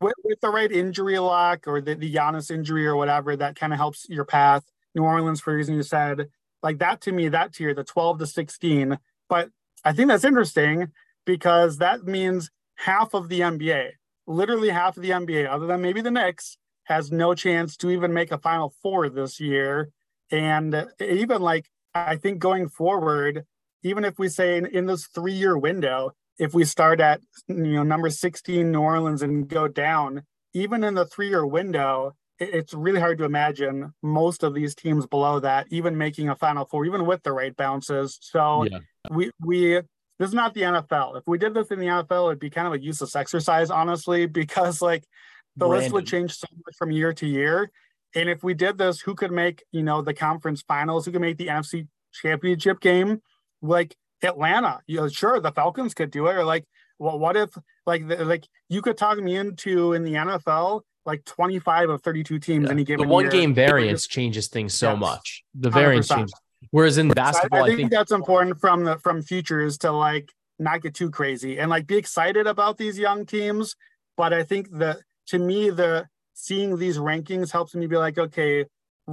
with, with, the right injury lock or the, the Giannis injury or whatever, that kind of helps your path. New Orleans, for reason you said, like that to me, that tier, the 12 to 16. But I think that's interesting because that means half of the NBA, literally half of the NBA, other than maybe the Knicks, has no chance to even make a Final Four this year. And even like, I think going forward, even if we say in, in this three year window, if we start at you know number 16 New Orleans and go down, even in the three-year window, it's really hard to imagine most of these teams below that even making a Final Four, even with the right bounces. So yeah. we we this is not the NFL. If we did this in the NFL, it'd be kind of a useless exercise, honestly, because like the Brandon. list would change so much from year to year. And if we did this, who could make you know the conference finals? Who could make the NFC championship game? Like Atlanta. You know, sure, the Falcons could do it. Or like, well, what if like the, like you could talk me into in the NFL like 25 of 32 teams yeah. any given the one year. game variance changes things so yes. much. The variance 100%. changes. Whereas in basketball, I, I, think I, think that's important from the from futures to like not get too crazy and like be excited about these young teams. But I think that to me, the seeing these rankings helps me be like, okay,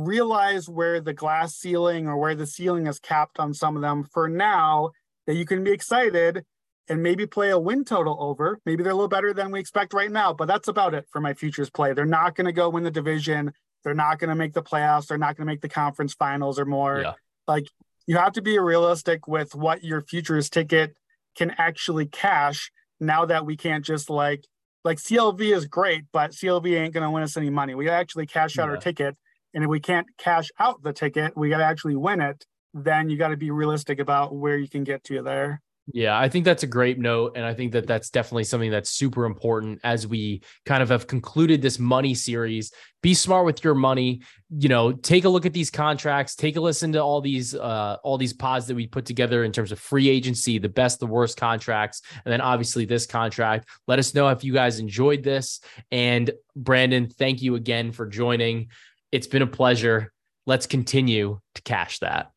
realize where the glass ceiling or where the ceiling is capped on some of them for now that you can be excited and maybe play a win total over. Maybe they're a little better than we expect right now, but that's about it for my futures play. They're not going to go win the division. They're not going to make the playoffs. They're not going to make the conference finals or more. Yeah. Like you have to be realistic with what your futures ticket can actually cash now that we can't just like like CLV is great, but CLV ain't going to win us any money. We actually cash out yeah. our ticket and if we can't cash out the ticket, we got to actually win it. Then you got to be realistic about where you can get to there. Yeah, I think that's a great note. And I think that that's definitely something that's super important as we kind of have concluded this money series. Be smart with your money. You know, take a look at these contracts, take a listen to all these, uh, all these pods that we put together in terms of free agency, the best, the worst contracts. And then obviously this contract. Let us know if you guys enjoyed this. And Brandon, thank you again for joining. It's been a pleasure. Let's continue to cash that.